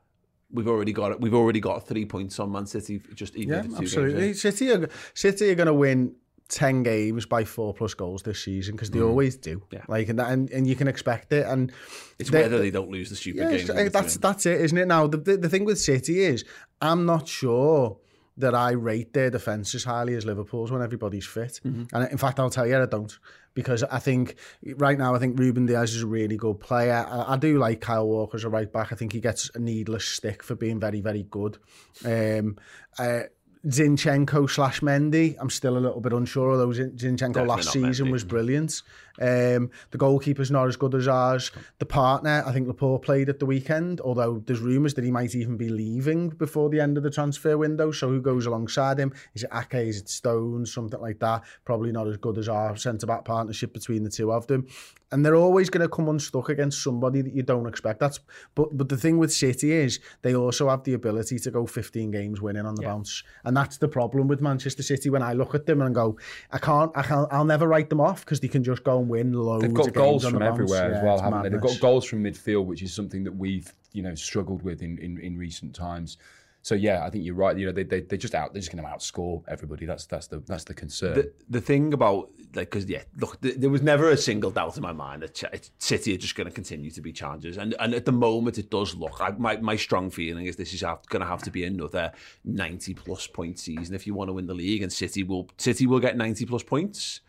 we've already got it. We've already got three points on Man City. Just even Yeah, if it's two absolutely. Games, City are, City are going to win 10 games by four plus goals this season because they always do. Mm. Yeah. Like and, that, and and you can expect it. And it's they- whether they don't lose the stupid yeah, games. that's that's it, isn't it? Now the, the the thing with City is I'm not sure that I rate their defence as highly as Liverpool's when everybody's fit. Mm -hmm. And in fact, I'll tell you, I don't. Because I think right now, I think Ruben Diaz is a really good player. I, I do like Kyle Walker as a right back. I think he gets a needless stick for being very, very good. Um, uh, Zinchenko slash Mendy, I'm still a little bit unsure, although Zinchenko Definitely last season Mendy. was brilliant. Um, the goalkeeper's not as good as ours. The partner, I think Laporte played at the weekend, although there's rumours that he might even be leaving before the end of the transfer window. So who goes alongside him? Is it Ake? Is it Stones? Something like that. Probably not as good as our centre back partnership between the two of them. And they're always going to come unstuck against somebody that you don't expect. That's but but the thing with City is they also have the ability to go 15 games winning on the bounce, and that's the problem with Manchester City. When I look at them and go, I can't, I can't, I'll never write them off because they can just go and win loads. They've got of goals games from the bounce. everywhere Yeah, as well, it's haven't they? They've got goals from midfield, which is something that we've you know struggled with in, in, in recent times. So yeah, I think you're right. You know, they they they're just out. They're just going to outscore everybody. That's that's the that's the concern. the, the thing about like because yeah look th- there was never a single doubt in my mind that Ch- City are just going to continue to be challengers and and at the moment it does look I, my my strong feeling is this is going to have to be another 90 plus point season if you want to win the league and City will City will get 90 plus points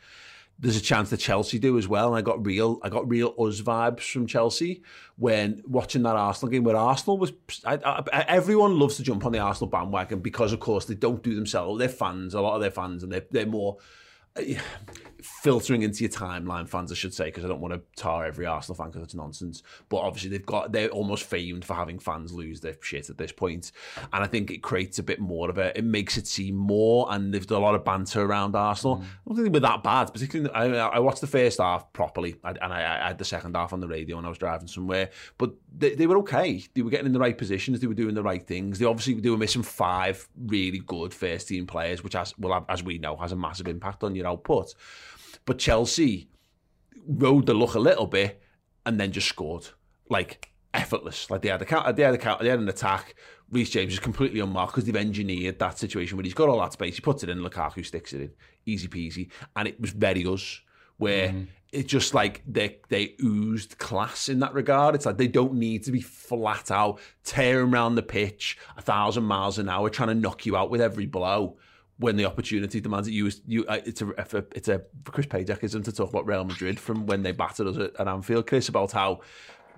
there's a chance that Chelsea do as well. And I got real, I got real us vibes from Chelsea when watching that Arsenal game where Arsenal was. I, I, everyone loves to jump on the Arsenal bandwagon because, of course, they don't do themselves. They're fans, a lot of their fans, and they're they're more filtering into your timeline fans, I should say, because I don't want to tar every Arsenal fan because it's nonsense. But obviously, they've got they're almost famed for having fans lose their shit at this point, and I think it creates a bit more of it. It makes it seem more, and they've done a lot of banter around Arsenal. Mm. I don't think they were that bad, particularly. I, I watched the first half properly, and I, I had the second half on the radio when I was driving somewhere. But they, they were okay. They were getting in the right positions. They were doing the right things. They obviously they were missing five really good first team players, which has well as we know has a massive impact on your output. But Chelsea rode the luck a little bit and then just scored like effortless. Like they had a count, they had a count, they had an attack. Reece James is completely unmarked because they've engineered that situation where he's got all that space. He puts it in, Lukaku sticks it in, easy peasy, and it was very us. Where mm. it's just like they they oozed class in that regard. It's like they don't need to be flat out tearing around the pitch a thousand miles an hour, trying to knock you out with every blow when the opportunity demands it. You, you, uh, it's a, it's a Chris Pajakism to talk about Real Madrid from when they battered us at, at Anfield, Chris, about how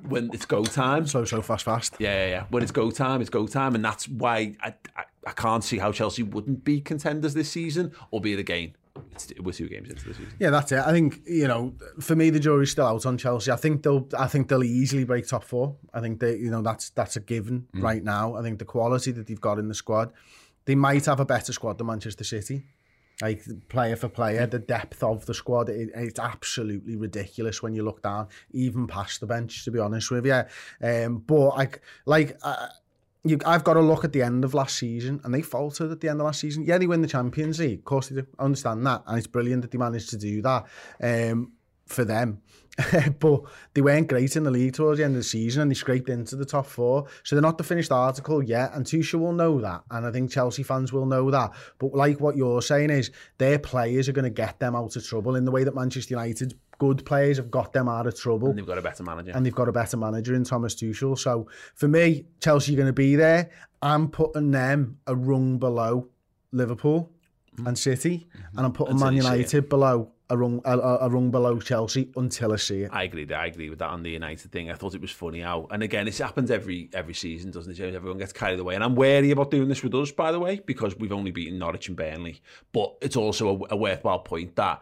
when it's go time, slow, slow, fast, fast. yeah, yeah, yeah. When it's go time, it's go time, and that's why I, I, I can't see how Chelsea wouldn't be contenders this season, or albeit again, it's, we're two games into the season. Yeah, that's it. I think you know, for me, the jury's still out on Chelsea. I think they'll, I think they'll easily break top four. I think they, you know, that's that's a given right now. I think the quality that they've got in the squad, they might have a better squad than Manchester City. Like player for player, the depth of the squad, it, it's absolutely ridiculous when you look down, even past the bench, to be honest with you. Um, but like, like uh, you, I've got to look at the end of last season, and they faltered at the end of last season. Yeah, they win the Champions League, of course they do. I understand that, and it's brilliant that they managed to do that. Um, for them. but they weren't great in the league towards the end of the season, and they scraped into the top four. So they're not the finished article yet, and Tuchel will know that, and I think Chelsea fans will know that. But like what you're saying is, their players are going to get them out of trouble in the way that Manchester United good players have got them out of trouble And they've got a better manager. and they've got a better manager in Thomas Tuchel. So for me, Chelsea are going to be there. I'm putting them a rung below Liverpool mm-hmm. and City, mm-hmm. and I'm putting Until Man you see it. United below a rung a, a, rung below Chelsea until I see it. I agree. I agree with that on the United thing. I thought it was funny how, and again, this happens every every season, doesn't it? James? Everyone gets carried away, and I'm wary about doing this with us, by the way, because we've only beaten Norwich and Burnley. But it's also a, a worthwhile point that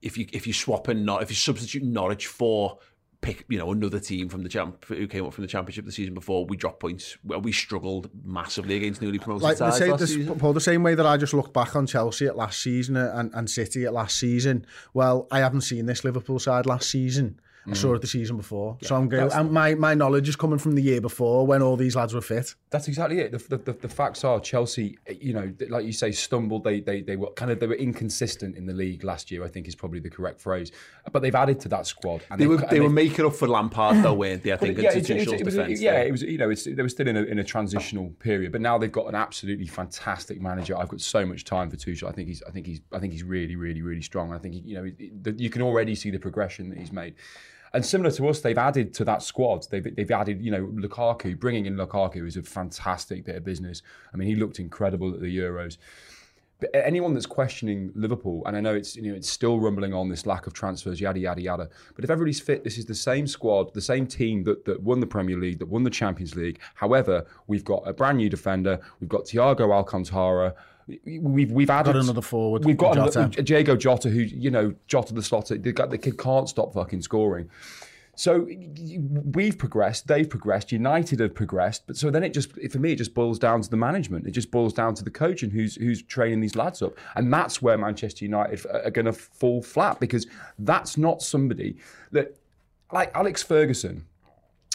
if you if you swap in not if you substitute Norwich for pick you know another team from the champ who came up from the championship the season before. We dropped points. Well, we struggled massively against newly promoted like sides same, last this, season. Paul, the same way that I just looked back on Chelsea at last season uh, and, and City at last season. Well, I haven't seen this Liverpool side last season, I saw it the season before. so I'm going. And my my knowledge is coming from the year before when all these lads were fit. That's exactly it. The, the, the, the facts are Chelsea, you know, like you say, stumbled. They, they they were kind of they were inconsistent in the league last year. I think is probably the correct phrase. But they've added to that squad. And They were and they were making up for Lampard though, weren't they? I think yeah, in it's- it's- it was, defence. yeah, it was. You know, it's, they were still in a, in a transitional period, but now they've got an absolutely fantastic manager. I've got so much time for Tuchel. I think he's. I think he's. I think he's really, really, really strong. I think he, you know, he- the- you can already see the progression that he's made. And similar to us, they've added to that squad. They've, they've added, you know, Lukaku. Bringing in Lukaku is a fantastic bit of business. I mean, he looked incredible at the Euros. But anyone that's questioning Liverpool, and I know it's you know it's still rumbling on this lack of transfers, yada yada yada. But if everybody's fit, this is the same squad, the same team that, that won the Premier League, that won the Champions League. However, we've got a brand new defender, we've got Thiago Alcantara, we've we've added Got another forward, We've got Jota. another, Diogo Jota, who you know Jota the slaughter. The, guy- the kid can't stop fucking scoring. So we've progressed, they've progressed, United have progressed, but so then it just for me it just boils down to the management. It just boils down to the coaching who's who's training these lads up, and that's where Manchester United are going to fall flat because that's not somebody that like Alex Ferguson.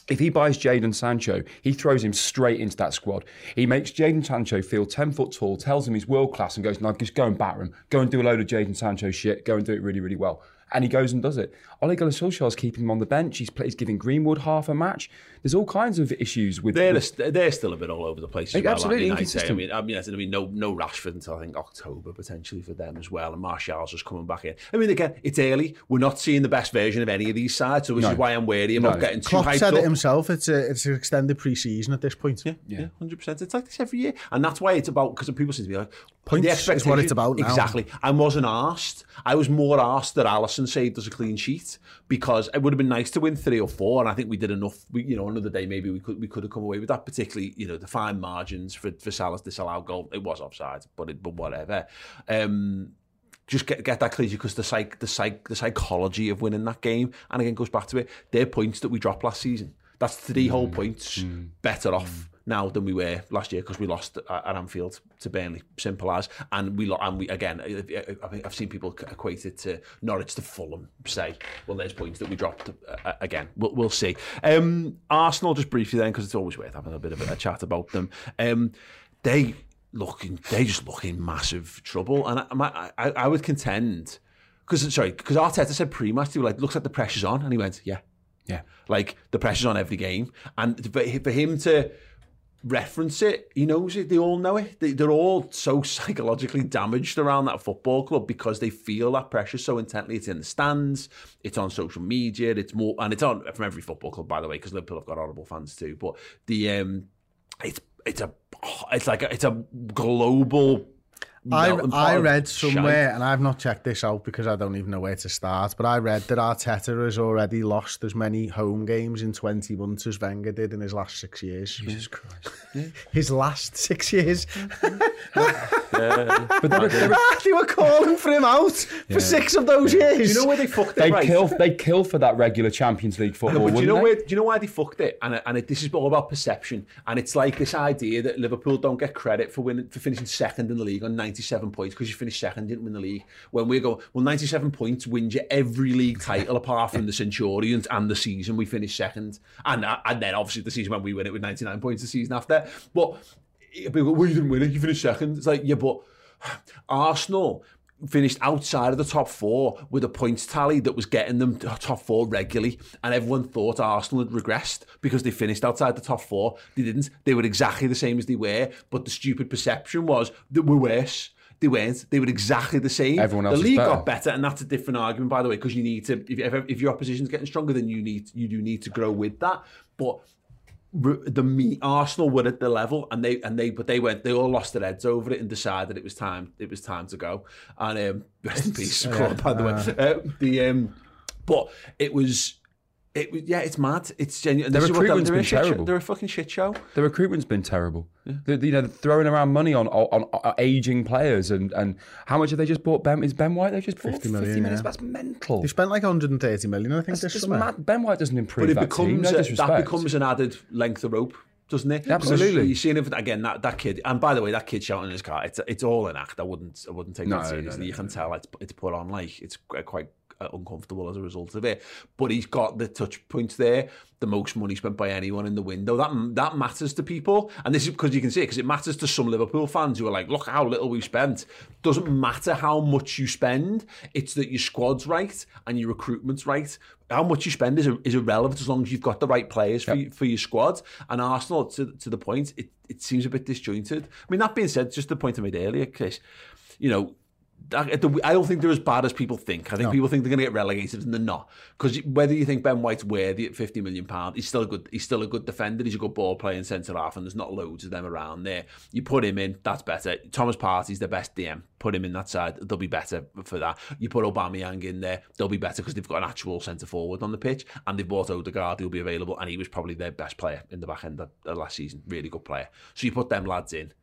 If he buys Jadon Sancho, he throws him straight into that squad. He makes Jadon Sancho feel 10 foot tall, tells him he's world class, and goes, No, just go and batter him. Go and do a load of Jadon Sancho shit. Go and do it really, really well. And he goes and does it. Ole Gunnar Solskjaer's keeping him on the bench. He's, play, he's giving Greenwood half a match. There's all kinds of issues with. They're, with- a, they're still a bit all over the place. As Like, well, absolutely aren't I'd. I inconsistent. mean, I mean, I mean, no, no Rashford until I think October potentially for them as well, and Martial's just coming back in. I mean, again, it's early. We're not seeing the best version of any of these sides, so which No. is why I'm wary about No. getting too Klopp hyped said up. it himself. It's a it's an extended pre-season at this point. Yeah, yeah, hundred percent. It's like this every year, and that's why it's about because people seem to be like Points the is what it's about now. Exactly. I wasn't asked. I was more asked that Alisson saved us a clean sheet because it would have been nice to win three or four, and I think we did enough. We, you know, another day maybe we could we could have come away with that. Particularly, you know, the fine margins for for Salah's disallowed goal. It was offside, but it, but whatever. Um, just get get that clear because the psych the psych the psychology of winning that game and again goes back to it. Their points that we dropped last season. That's three whole mm. points mm. better off mm. Now than we were last year because we lost at, Anfield to Burnley. Simple as, and we and we again. I- I've seen people equate it to Norwich to Fulham. Say, well, there's points that we dropped uh, again. We'll, we'll see. Um, Arsenal just briefly then because it's always worth having a bit of a chat about them. Um, they looking they just look in massive trouble, and I, I, I would contend because sorry because Arteta said pre-match he was like looks like the pressure's on, and he went yeah yeah. like the pressure's on every game, and for him to reference it, he knows it. They all know it. They, they're all so psychologically damaged around that football club because they feel that pressure so intently. It's in the stands, it's on social media, it's more, and it's on from every football club, by the way, because Liverpool have got horrible fans too. But the um, it's it's a it's like a, it's a global. I, I of read shite. somewhere, and I've not checked this out because I don't even know where to start, but I read that Arteta has already lost as many home games in 20 months as Wenger did in his last six years. Jesus Christ. His last six years. But they're, they're, they were calling for him out for six of those years. Do you know where they fucked it? they'd right? kill. They'd kill for that regular Champions League football. But do you wouldn't know they? where? Do you know why they fucked it? And and it, this is all about perception. And it's like this idea that Liverpool don't get credit for winning for finishing second in the league on ninety seven points because you finished second, didn't win the league. When we go, well, ninety seven points wins you every league title apart from the Centurions and the season we finished second, and uh, and then obviously the season when we win it with ninety nine points the season after. But go, well, didn't win it, you finished second. It's like yeah, but Arsenal finished outside of the top four with a points tally that was getting them to top four regularly, and everyone thought Arsenal had regressed because they finished outside the top four. They didn't. They were exactly the same as they were, but the stupid perception was that we're worse. They weren't. They were exactly the same. Everyone else the league better. got better, and that's a different argument, by the way, because you need to. If, if, your opposition's getting stronger, then you need you do need to grow with that. But the me Arsenal were at the level and they and they but they went they all lost their heads over it and decided it was time it was time to go. And um rest in peace by the way. Uh, the um but it was it was yeah it's mad it's genuine The This is what they're- a been terrible. they're a fucking shit show The recruitment's been terrible. The, you know, throwing around money on, on, on aging players and, and how much have they just bought? Ben is Ben White? They just bought 50 50 million, million. yeah. That's mental. They spent like 130 million, I think, That's this just summer. mad. Ben White doesn't improve but it that team. becomes No a, that becomes an added length of rope doesn't it Absolutely. You're seeing it again that, that kid and by the way that kid shouting in his car it's it's all an act I wouldn't I wouldn't take No, that seriously no, you can tell it's it's put on like it's quite uh, uncomfortable as a result of it. But he's got the touch points there, the most money spent by anyone in the window. That that matters to people, and this is because you can see it because it matters to some Liverpool fans who are like, look how little we spent. Doesn't matter how much you spend; it's that your squad's right and your recruitment's right. How much you spend is, is irrelevant as long as you've got the right players for, for your squad. And Arsenal, to, to the point, it, it seems a bit disjointed. I mean, that being said, just the point I made earlier, Chris, you know, I don't think they're as bad as people think. I think no. people think they're going to get relegated, and they're not. Because whether you think Ben White's worthy at fifty million pound, he's still a good. He's still a good defender. He's a good ball playing centre half, and there's not loads of them around there. You put him in, that's better. Thomas Partey's the best DM. Put him in that side, they'll be better for that. You put Aubameyang in there, they'll be better because they've got an actual centre forward on the pitch, and they've bought Odegaard, who'll be available, and he was probably their best player in the back end of, of last season. Really good player. So you put them lads in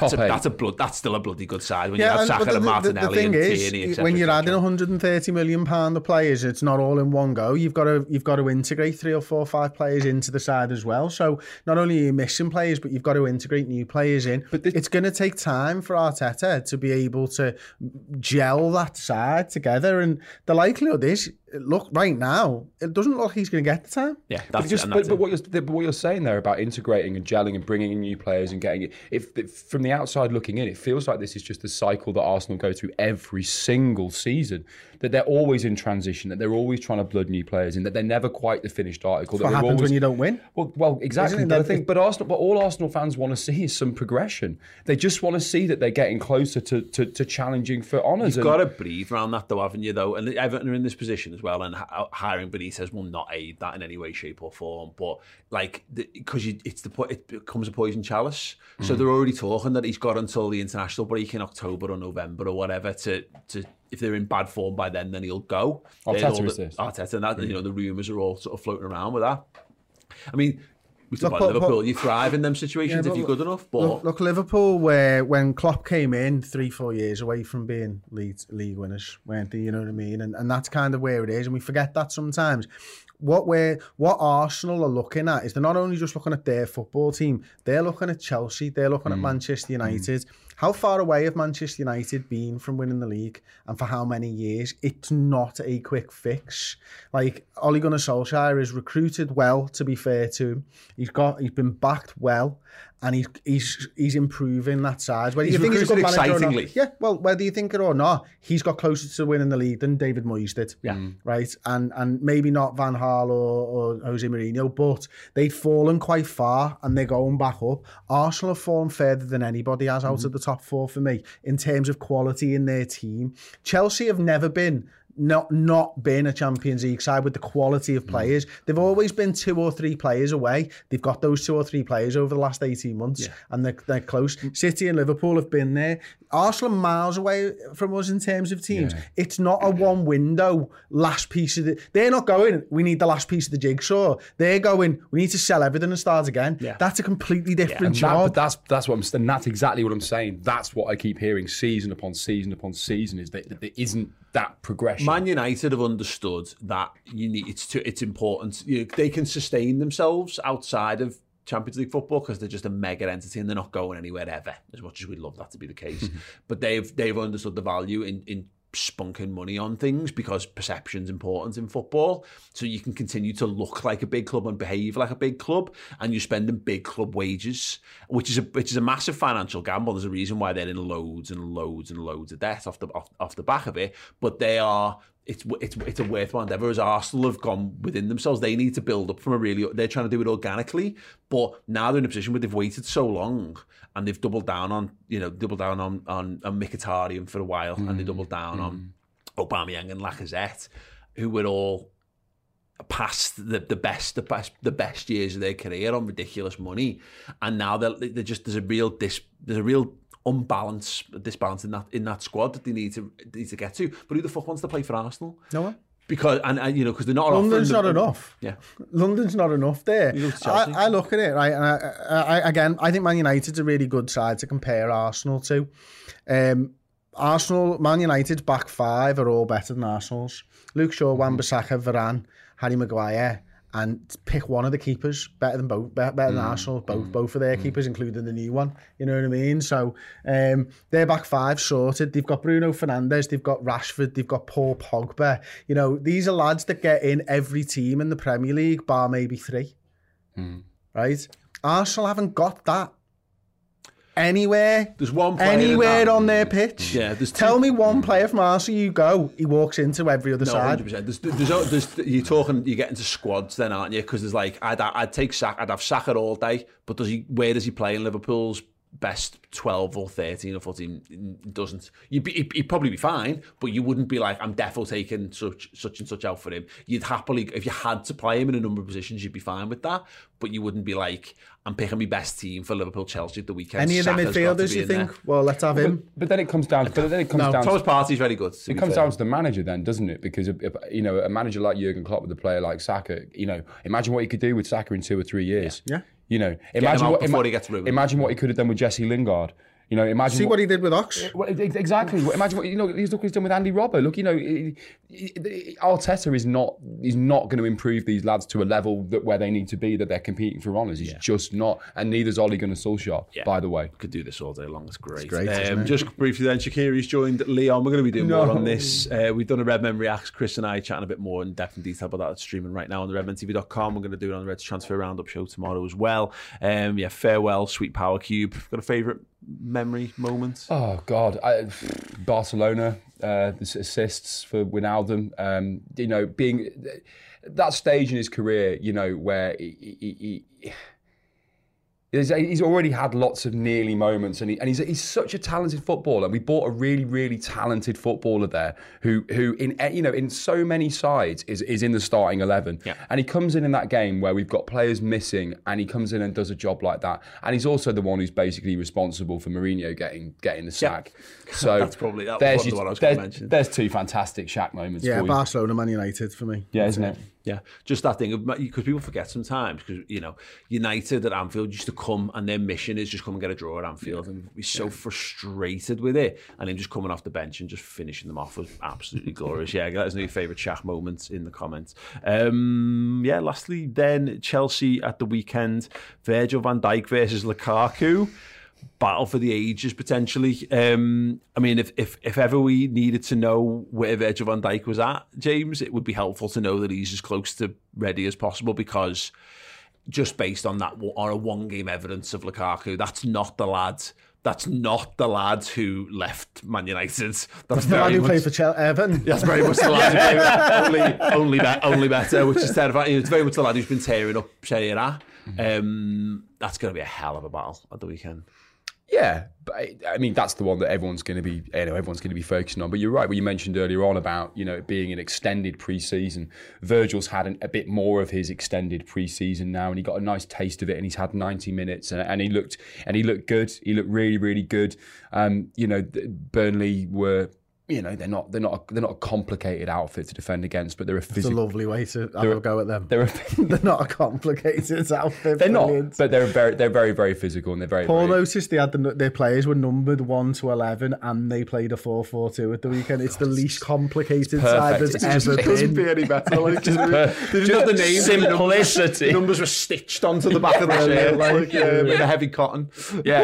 that's a, that's a blood. That's still a bloody good side when yeah, you have Saka and, and Martinelli the, the thing and is, Tierney, etc, when you're adding 130 million pound of players, it's not all in one go. You've got to you've got to integrate three or four, five players into the side as well. So not only are you missing players, but you've got to integrate new players in. But this, it's going to take time for Arteta to be able to gel that side together, and the likelihood is look right now, it doesn't look like he's going to get the time. Yeah, that's but, just, but, but, what you're but what you're saying there about integrating and gelling and bringing in new players and getting it, if, if, from the outside looking in, it feels like this is just the cycle that Arsenal go through every single season. That they're always in transition, that they're always trying to blood new players in, that they're never quite the finished article. That's what happens always, when you don't win. Well, well, exactly. But, think, but Arsenal, but all Arsenal fans want to see is some progression. They just want to see that they're getting closer to to, to challenging for honours. You've and, got to breathe around that, though, haven't you? Though, and Everton are in this position as well, and hiring Benitez will not aid that in any way, shape, or form. But like, because it's the it becomes a poison chalice. Mm. So they're already talking that he's got until the international break in October or November or whatever to to if they're in bad form by then, then he'll go. Arteta is this. Arteta, and that mm. you know the rumours are all sort of floating around with that. I mean, we talk about Liverpool. you thrive in them situations yeah, if you're good enough. But look, look, Liverpool, where when Klopp came in three, four years away from being league, league winners, weren't they? You know what I mean? And and that's kind of where it is, and we forget that sometimes. What we're what Arsenal are looking at is they're not only just looking at their football team, they're looking at Chelsea, they're looking mm. at Manchester United. Mm. How far away have Manchester United been from winning the league and for how many years? It's not a quick fix. Like Ole Gunnar Solskjaer is recruited well, to be fair to him. He's got he's been backed well and he's he's he's improving that side. Whether he's you think he's a good excitingly. yeah, well, whether you think it or not, he's got closer to winning the league than David Moyes did. Yeah, mm. right, and and maybe not Van Gaal or, or Jose Mourinho, but they've fallen quite far and they're going back up. Arsenal have fallen further than anybody has out mm. of the top four for me in terms of quality in their team. Chelsea have never been not not been a Champions League side with the quality of players. Mm. They've always been two or three players away. They've got those two or three players over the last 18 months yeah. and they're, they're close. City and Liverpool have been there. Arsenal miles away from us in terms of teams. Yeah. It's not a one window last piece of the... They're not going, we need the last piece of the jigsaw. They're going, we need to sell everything and start again. Yeah. That's a completely different job. That, that's, that's what I'm... And that's exactly what I'm saying. That's what I keep hearing season upon season upon season is that, that there isn't that progression. Man United have understood that you need it's too, it's important. You know, they can sustain themselves outside of Champions League football because they're just a mega entity and they're not going anywhere ever. As much as we'd love that to be the case, but they've they've understood the value in in spunking money on things because perception's important in football. So you can continue to look like a big club and behave like a big club, and you're spending big club wages, which is a which is a massive financial gamble. There's a reason why they're in loads and loads and loads of debt off the off, off the back of it, but they are it's it's it's a worthwhile endeavour. As Arsenal have gone within themselves, they need to build up from a really. They're trying to do it organically, but now they're in a position where they've waited so long and they've doubled down on you know doubled down on on, on Mkhitaryan for a while, mm. and they doubled down mm. on Aubameyang and Lacazette, who were all past the, the best the best the best years of their career on ridiculous money, and now they're, they're just there's a real dis, there's a real unbalance, disbalance in that, in that squad that they need to, they need to get to. But who the fuck wants to play for Arsenal? No one. Because and, and you know because they're not. London's not enough. Yeah, London's not enough there. I, I look at it right, and I, I, I, again, I think Man United's a really good side to compare Arsenal to. Um, Arsenal, Man United's back five are all better than Arsenal's. Luke Shaw, mm-hmm. Wan-Bissaka, Varane, Harry Maguire. And pick one of the keepers better than both, better, than Mm. Arsenal, both both of their keepers, including the new one. You know what I mean? So um, their back five sorted. They've got Bruno Fernandes, they've got Rashford, they've got Paul Pogba. You know, these are lads that get in every team in the Premier League, bar maybe three. Mm. Right? Arsenal haven't got that anywhere. There's one player anywhere on their pitch. Yeah, there's two- Tell me one player from Arsenal you go, he walks into every other No, side. 100%. There's, there's, there's, you're talking, you get into squads then, aren't you? Because there's like, I'd, I'd take Saka, I'd have Saka all day, but does he, where does he play in Liverpool's best 12 or 13 or 14? Doesn't. You'd be, he'd, he'd probably be fine, but you wouldn't be like, I'm definitely taking such, such and such out for him. You'd happily, if you had to play him in a number of positions, you'd be fine with that, but you wouldn't be like, I'm picking my best team for Liverpool Chelsea at the weekend. Any of the Saka's got to midfielders you in there. think, well, let's have him. But then it comes down. But then it comes No, down. Thomas To, Partey's very good. it comes fair. down to the manager, then, doesn't it? Because if, if, you know a manager like Jurgen Klopp with a player like Saka, you know, imagine what he could do with Saka in two or three years. Yeah. You know, imagine what ima- he gets. Imagine what he could have done with Jesse Lingard. You know, imagine See what he did with Ox. Well, exactly. Imagine what you know. Look what he's done with Andy Robbo. Look, you know, he- he- Arteta is not. He's not going to improve these lads to a level that where they need to be that they're competing for honours. He's just not. And neither's Ole Gunnar Solskjaer. By the way, could do this all day long. It's great. great, um, just briefly then, Shaqiri's joined Lyon. We're going to be doing more on this. Uh, we've done a Redmen Reacts. Chris and I chatting a bit more in depth and detail about that. It's streaming right now on the redmentv.com. We're going to do it on the Reds Transfer Roundup show tomorrow as well. Um, yeah, farewell, sweet power cube. Got a favourite memory moments? Oh God, I, Barcelona, uh, assists for Wijnaldum. Um, you know, being that stage in his career, you know, where he, he, he, he's, he's already had lots of nearly moments, and, he, and he's he's such a talented footballer. We bought a really, really talented footballer there, who who in eh, you know in so many sides is is in the starting eleven, Yeah. and he comes in in that game where we've got players missing, and he comes in and does a job like that, and he's also the one who's basically responsible for Mourinho getting getting the sack. So That's probably- that was there's one of the one I was gonna mention. There's two fantastic Shaq moments. Yeah, for you. Barcelona, Man United for me. yeah, isn't it? Yeah, just that thing of because people forget sometimes because you know United at Anfield used to come and their mission is just come and get a draw at Anfield and be so frustrated with it and him just coming off the bench and just finishing them off was absolutely glorious. Yeah, us know your favourite Shaq moments in the comments. Um, yeah, lastly then Chelsea at the weekend, Virgil van Dijk versus Lukaku. Battle for the ages potentially. Um, I mean, if, if if ever we needed to know where Virgil van Dijk was at, James, it would be helpful to know that he's as close to ready as possible because just based on that on a one game evidence of Lukaku, that's not the lad. That's not the lad who left Man United. That's The man very who much, played for Chel- Everton. that's very much the lad who played only only, be, only better, which is terrifying. It's very much the lad who's been tearing up Serie A. Um, that's going to be a hell of a battle at the weekend. Yeah, I- I mean that's the one that everyone's going to be, you know, everyone's going to be focusing on. But you're right. What you mentioned earlier on about you know it being an extended pre-season. Virgil's had an, a bit more of his extended pre-season now, and he got a nice taste of it. And he's had 90 minutes, and, and he looked and he looked good. He looked really, really good. Um, you know, Burnley were. You know they're not they're not a, they're not a complicated outfit to defend against, but they're a It's a physical. lovely way to have a go at them. They're a, They're not a complicated outfit. they're not, but they're very they're very very physical and they're very. Paul very, noticed they had the, their players were numbered one to eleven, and they played a four-four-two at the weekend. It's the least complicated side there's It's ever just- it been. be any better. Like, Just they didn't the numbers- simplicity. The numbers were stitched onto the back of the shirt, like um, in a heavy cotton. yeah.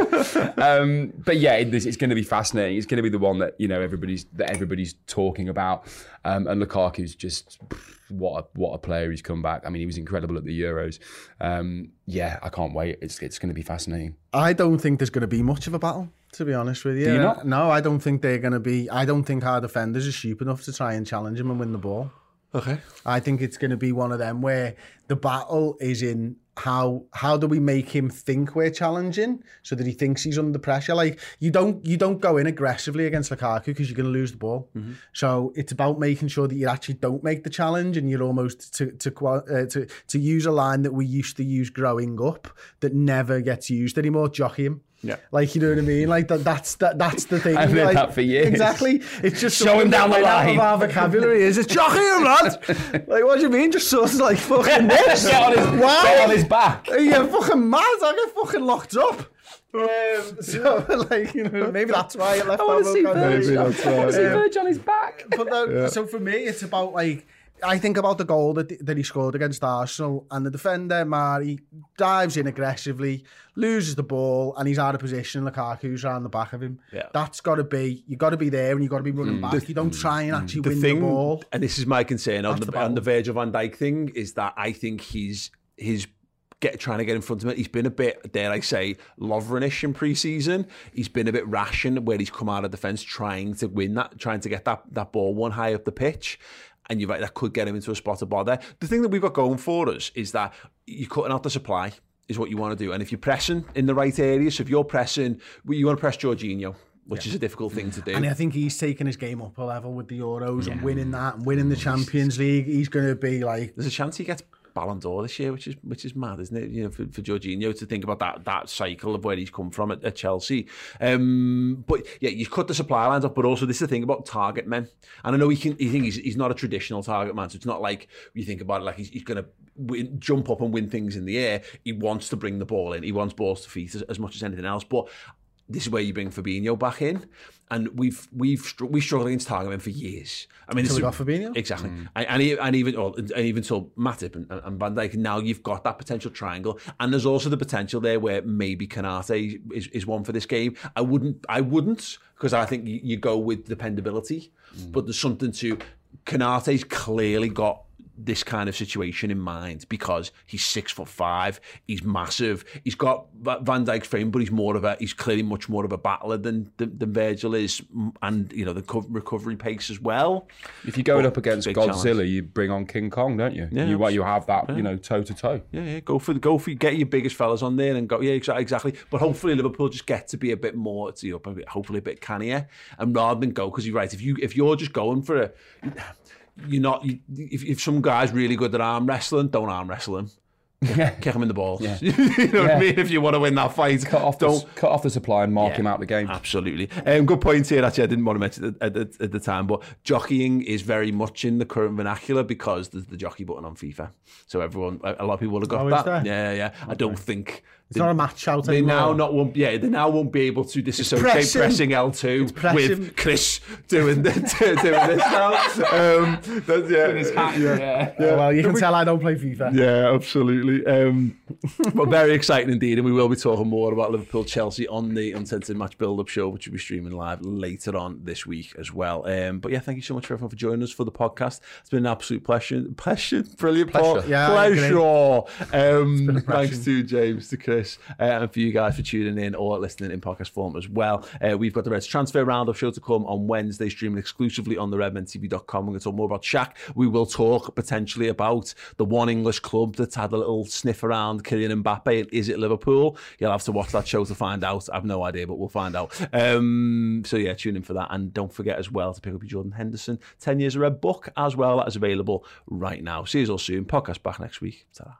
Um, but yeah, it, it's going to be fascinating. It's going to be the one that you know everybody's that everybody's talking about. Um, and Lukaku's just what a, what a player he's come back. I mean, he was incredible at the Euros. Um, yeah, I can't wait. It's it's going to be fascinating. I don't think there's going to be much of a battle, to be honest with you. Do you not? No, I don't think they're going to be. I don't think our defenders are stupid enough to try and challenge him and win the ball. Okay. I think it's going to be one of them where the battle is in how how do we make him think we're challenging so that he thinks he's under pressure. Like you don't you don't go in aggressively against Lukaku because you're going to lose the ball. So it's about making sure that you actually don't make the challenge and you're almost to to uh, to to use a line that we used to use growing up that never gets used anymore. Jockey him. Yeah. Like you know what I mean? Like that that's that that's the thing. I've heard like, that for years. Exactly. It's just Show him down the that out line. Of our vocabulary is it's jockey him, lad. like what do you mean? Just sort of like fucking this. Get on his, Why? get on his back. Are you fucking mad? I get fucking locked up. Um, so like you know maybe that's why I left. I want to our see vocabulary. Virgil. I want to see Virgil on his back. but no, so for me, it's about like I think about the goal that, that he scored against Arsenal, and the defender, Mari, dives in aggressively, loses the ball, and he's out of position. Lukaku's around the back of him. Yeah. That's got to be, you've got to be there and you have got to be running mm. back. You don't try and mm. actually the win thing, the ball. and this is my concern on the, the on the ball. Virgil van Dijk thing, is that I think he's he's get trying to get in front of it. He's been a bit, dare I say, Lovren-ish in pre-season. He's been a bit rash in where he's come out of defence trying to win that, trying to get that that ball one high up the pitch. And you're right, that could get him into a spot of bother. The thing that we've got going for us is that you're cutting out the supply. Is what you want to do, and if you're pressing in the right areas, so if you're pressing, you want to press Jorginho, which is a difficult thing to do. And I think he's taking his game up a level with the Euros and winning that and winning the Champions League. He's going to be like, there's a chance he gets Ballon d'Or this year, which is which is mad, isn't it? You know, for, for Jorginho to think about that that cycle of where he's come from at, at Chelsea. Um, but yeah, you cut the supply lines up, but also this is the thing about target men. And I know he can. You think he's, he's not a traditional target man, so it's not like you think about it like he's, he's going to win, jump up and win things in the air. He wants to bring the ball in. He wants balls to feet as, as much as anything else. But this is where you bring Fabinho back in, and we've we've str- we struggled against target men for years. I mean, Till this we is- got Fabinho? exactly, mm. and, and and even or, and even till Matip and, and Van Dijk. Now you've got that potential triangle, and there's also the potential there where maybe Konaté is, is one for this game. I wouldn't, I wouldn't, because I think you, you go with dependability, mm. but there's something to Konaté's clearly got this kind of situation in mind because he's six foot five, he's massive, he's got Van Dijk's frame, but he's more of a he's clearly much more of a battler than than, than Virgil is, and you know the co- recovery pace as well. If you're going But up against Godzilla, challenge. you bring on King Kong, don't you? Yeah, you, you have that, you know, toe to toe. Yeah, yeah, go for the go for get your biggest fellas on there and go. Yeah, exactly, exactly. But hopefully Liverpool just get to be a bit more, to you know, hopefully a bit cannier, and rather than go because you're right. If you if you're just going for a, you're not. You, if if some guy's really good at arm wrestling, don't arm wrestle him. Yeah. Kick him in the balls. Yeah. you know what I mean? If you want to win that fight, Cut off, don't the, cut off the supply and mark Yeah, him out of the game. Absolutely. Um, good point here, actually. I didn't want to mention it at, at, at the time, but jockeying is very much in the current vernacular because there's the jockey button on FIFA. So everyone, a a lot of people will have got Oh, that. there? Yeah, yeah. I don't think. It's not a match out They anymore. now not won't yeah they now won't be able to disassociate pressing. pressing, L two pressing. with Chris doing the, doing this now. Um, that's, yeah, yeah. Oh, well, you can tell I don't play FIFA. Yeah, absolutely. Um, but very exciting indeed, and we will be talking more about Liverpool Chelsea on the Uncensored Match Build Up Show, which will be streaming live later on this week as well. Um, but yeah, thank you so much for everyone for joining us for the podcast. It's been an absolute pleasure, pleasure, brilliant, Paul. Pleasure. Yeah, pleasure. Um, thanks to James, to Uh, and for you guys for tuning in or listening in podcast form as well. Uh, we've got the Reds Transfer Roundup show to come on Wednesday, streaming exclusively on the redmentv.com. We're going to talk more about Shaq. We will talk potentially about the one English club that's had a little sniff around Kylian Mbappe. Is it Liverpool? You'll have to watch that show to find out. I've no idea, but we'll find out. Um, so yeah, tune in for that. And don't forget as well to pick up your Jordan Henderson 10 Years of Red book as well. That is available right now. See you all soon. Podcast back next week. ta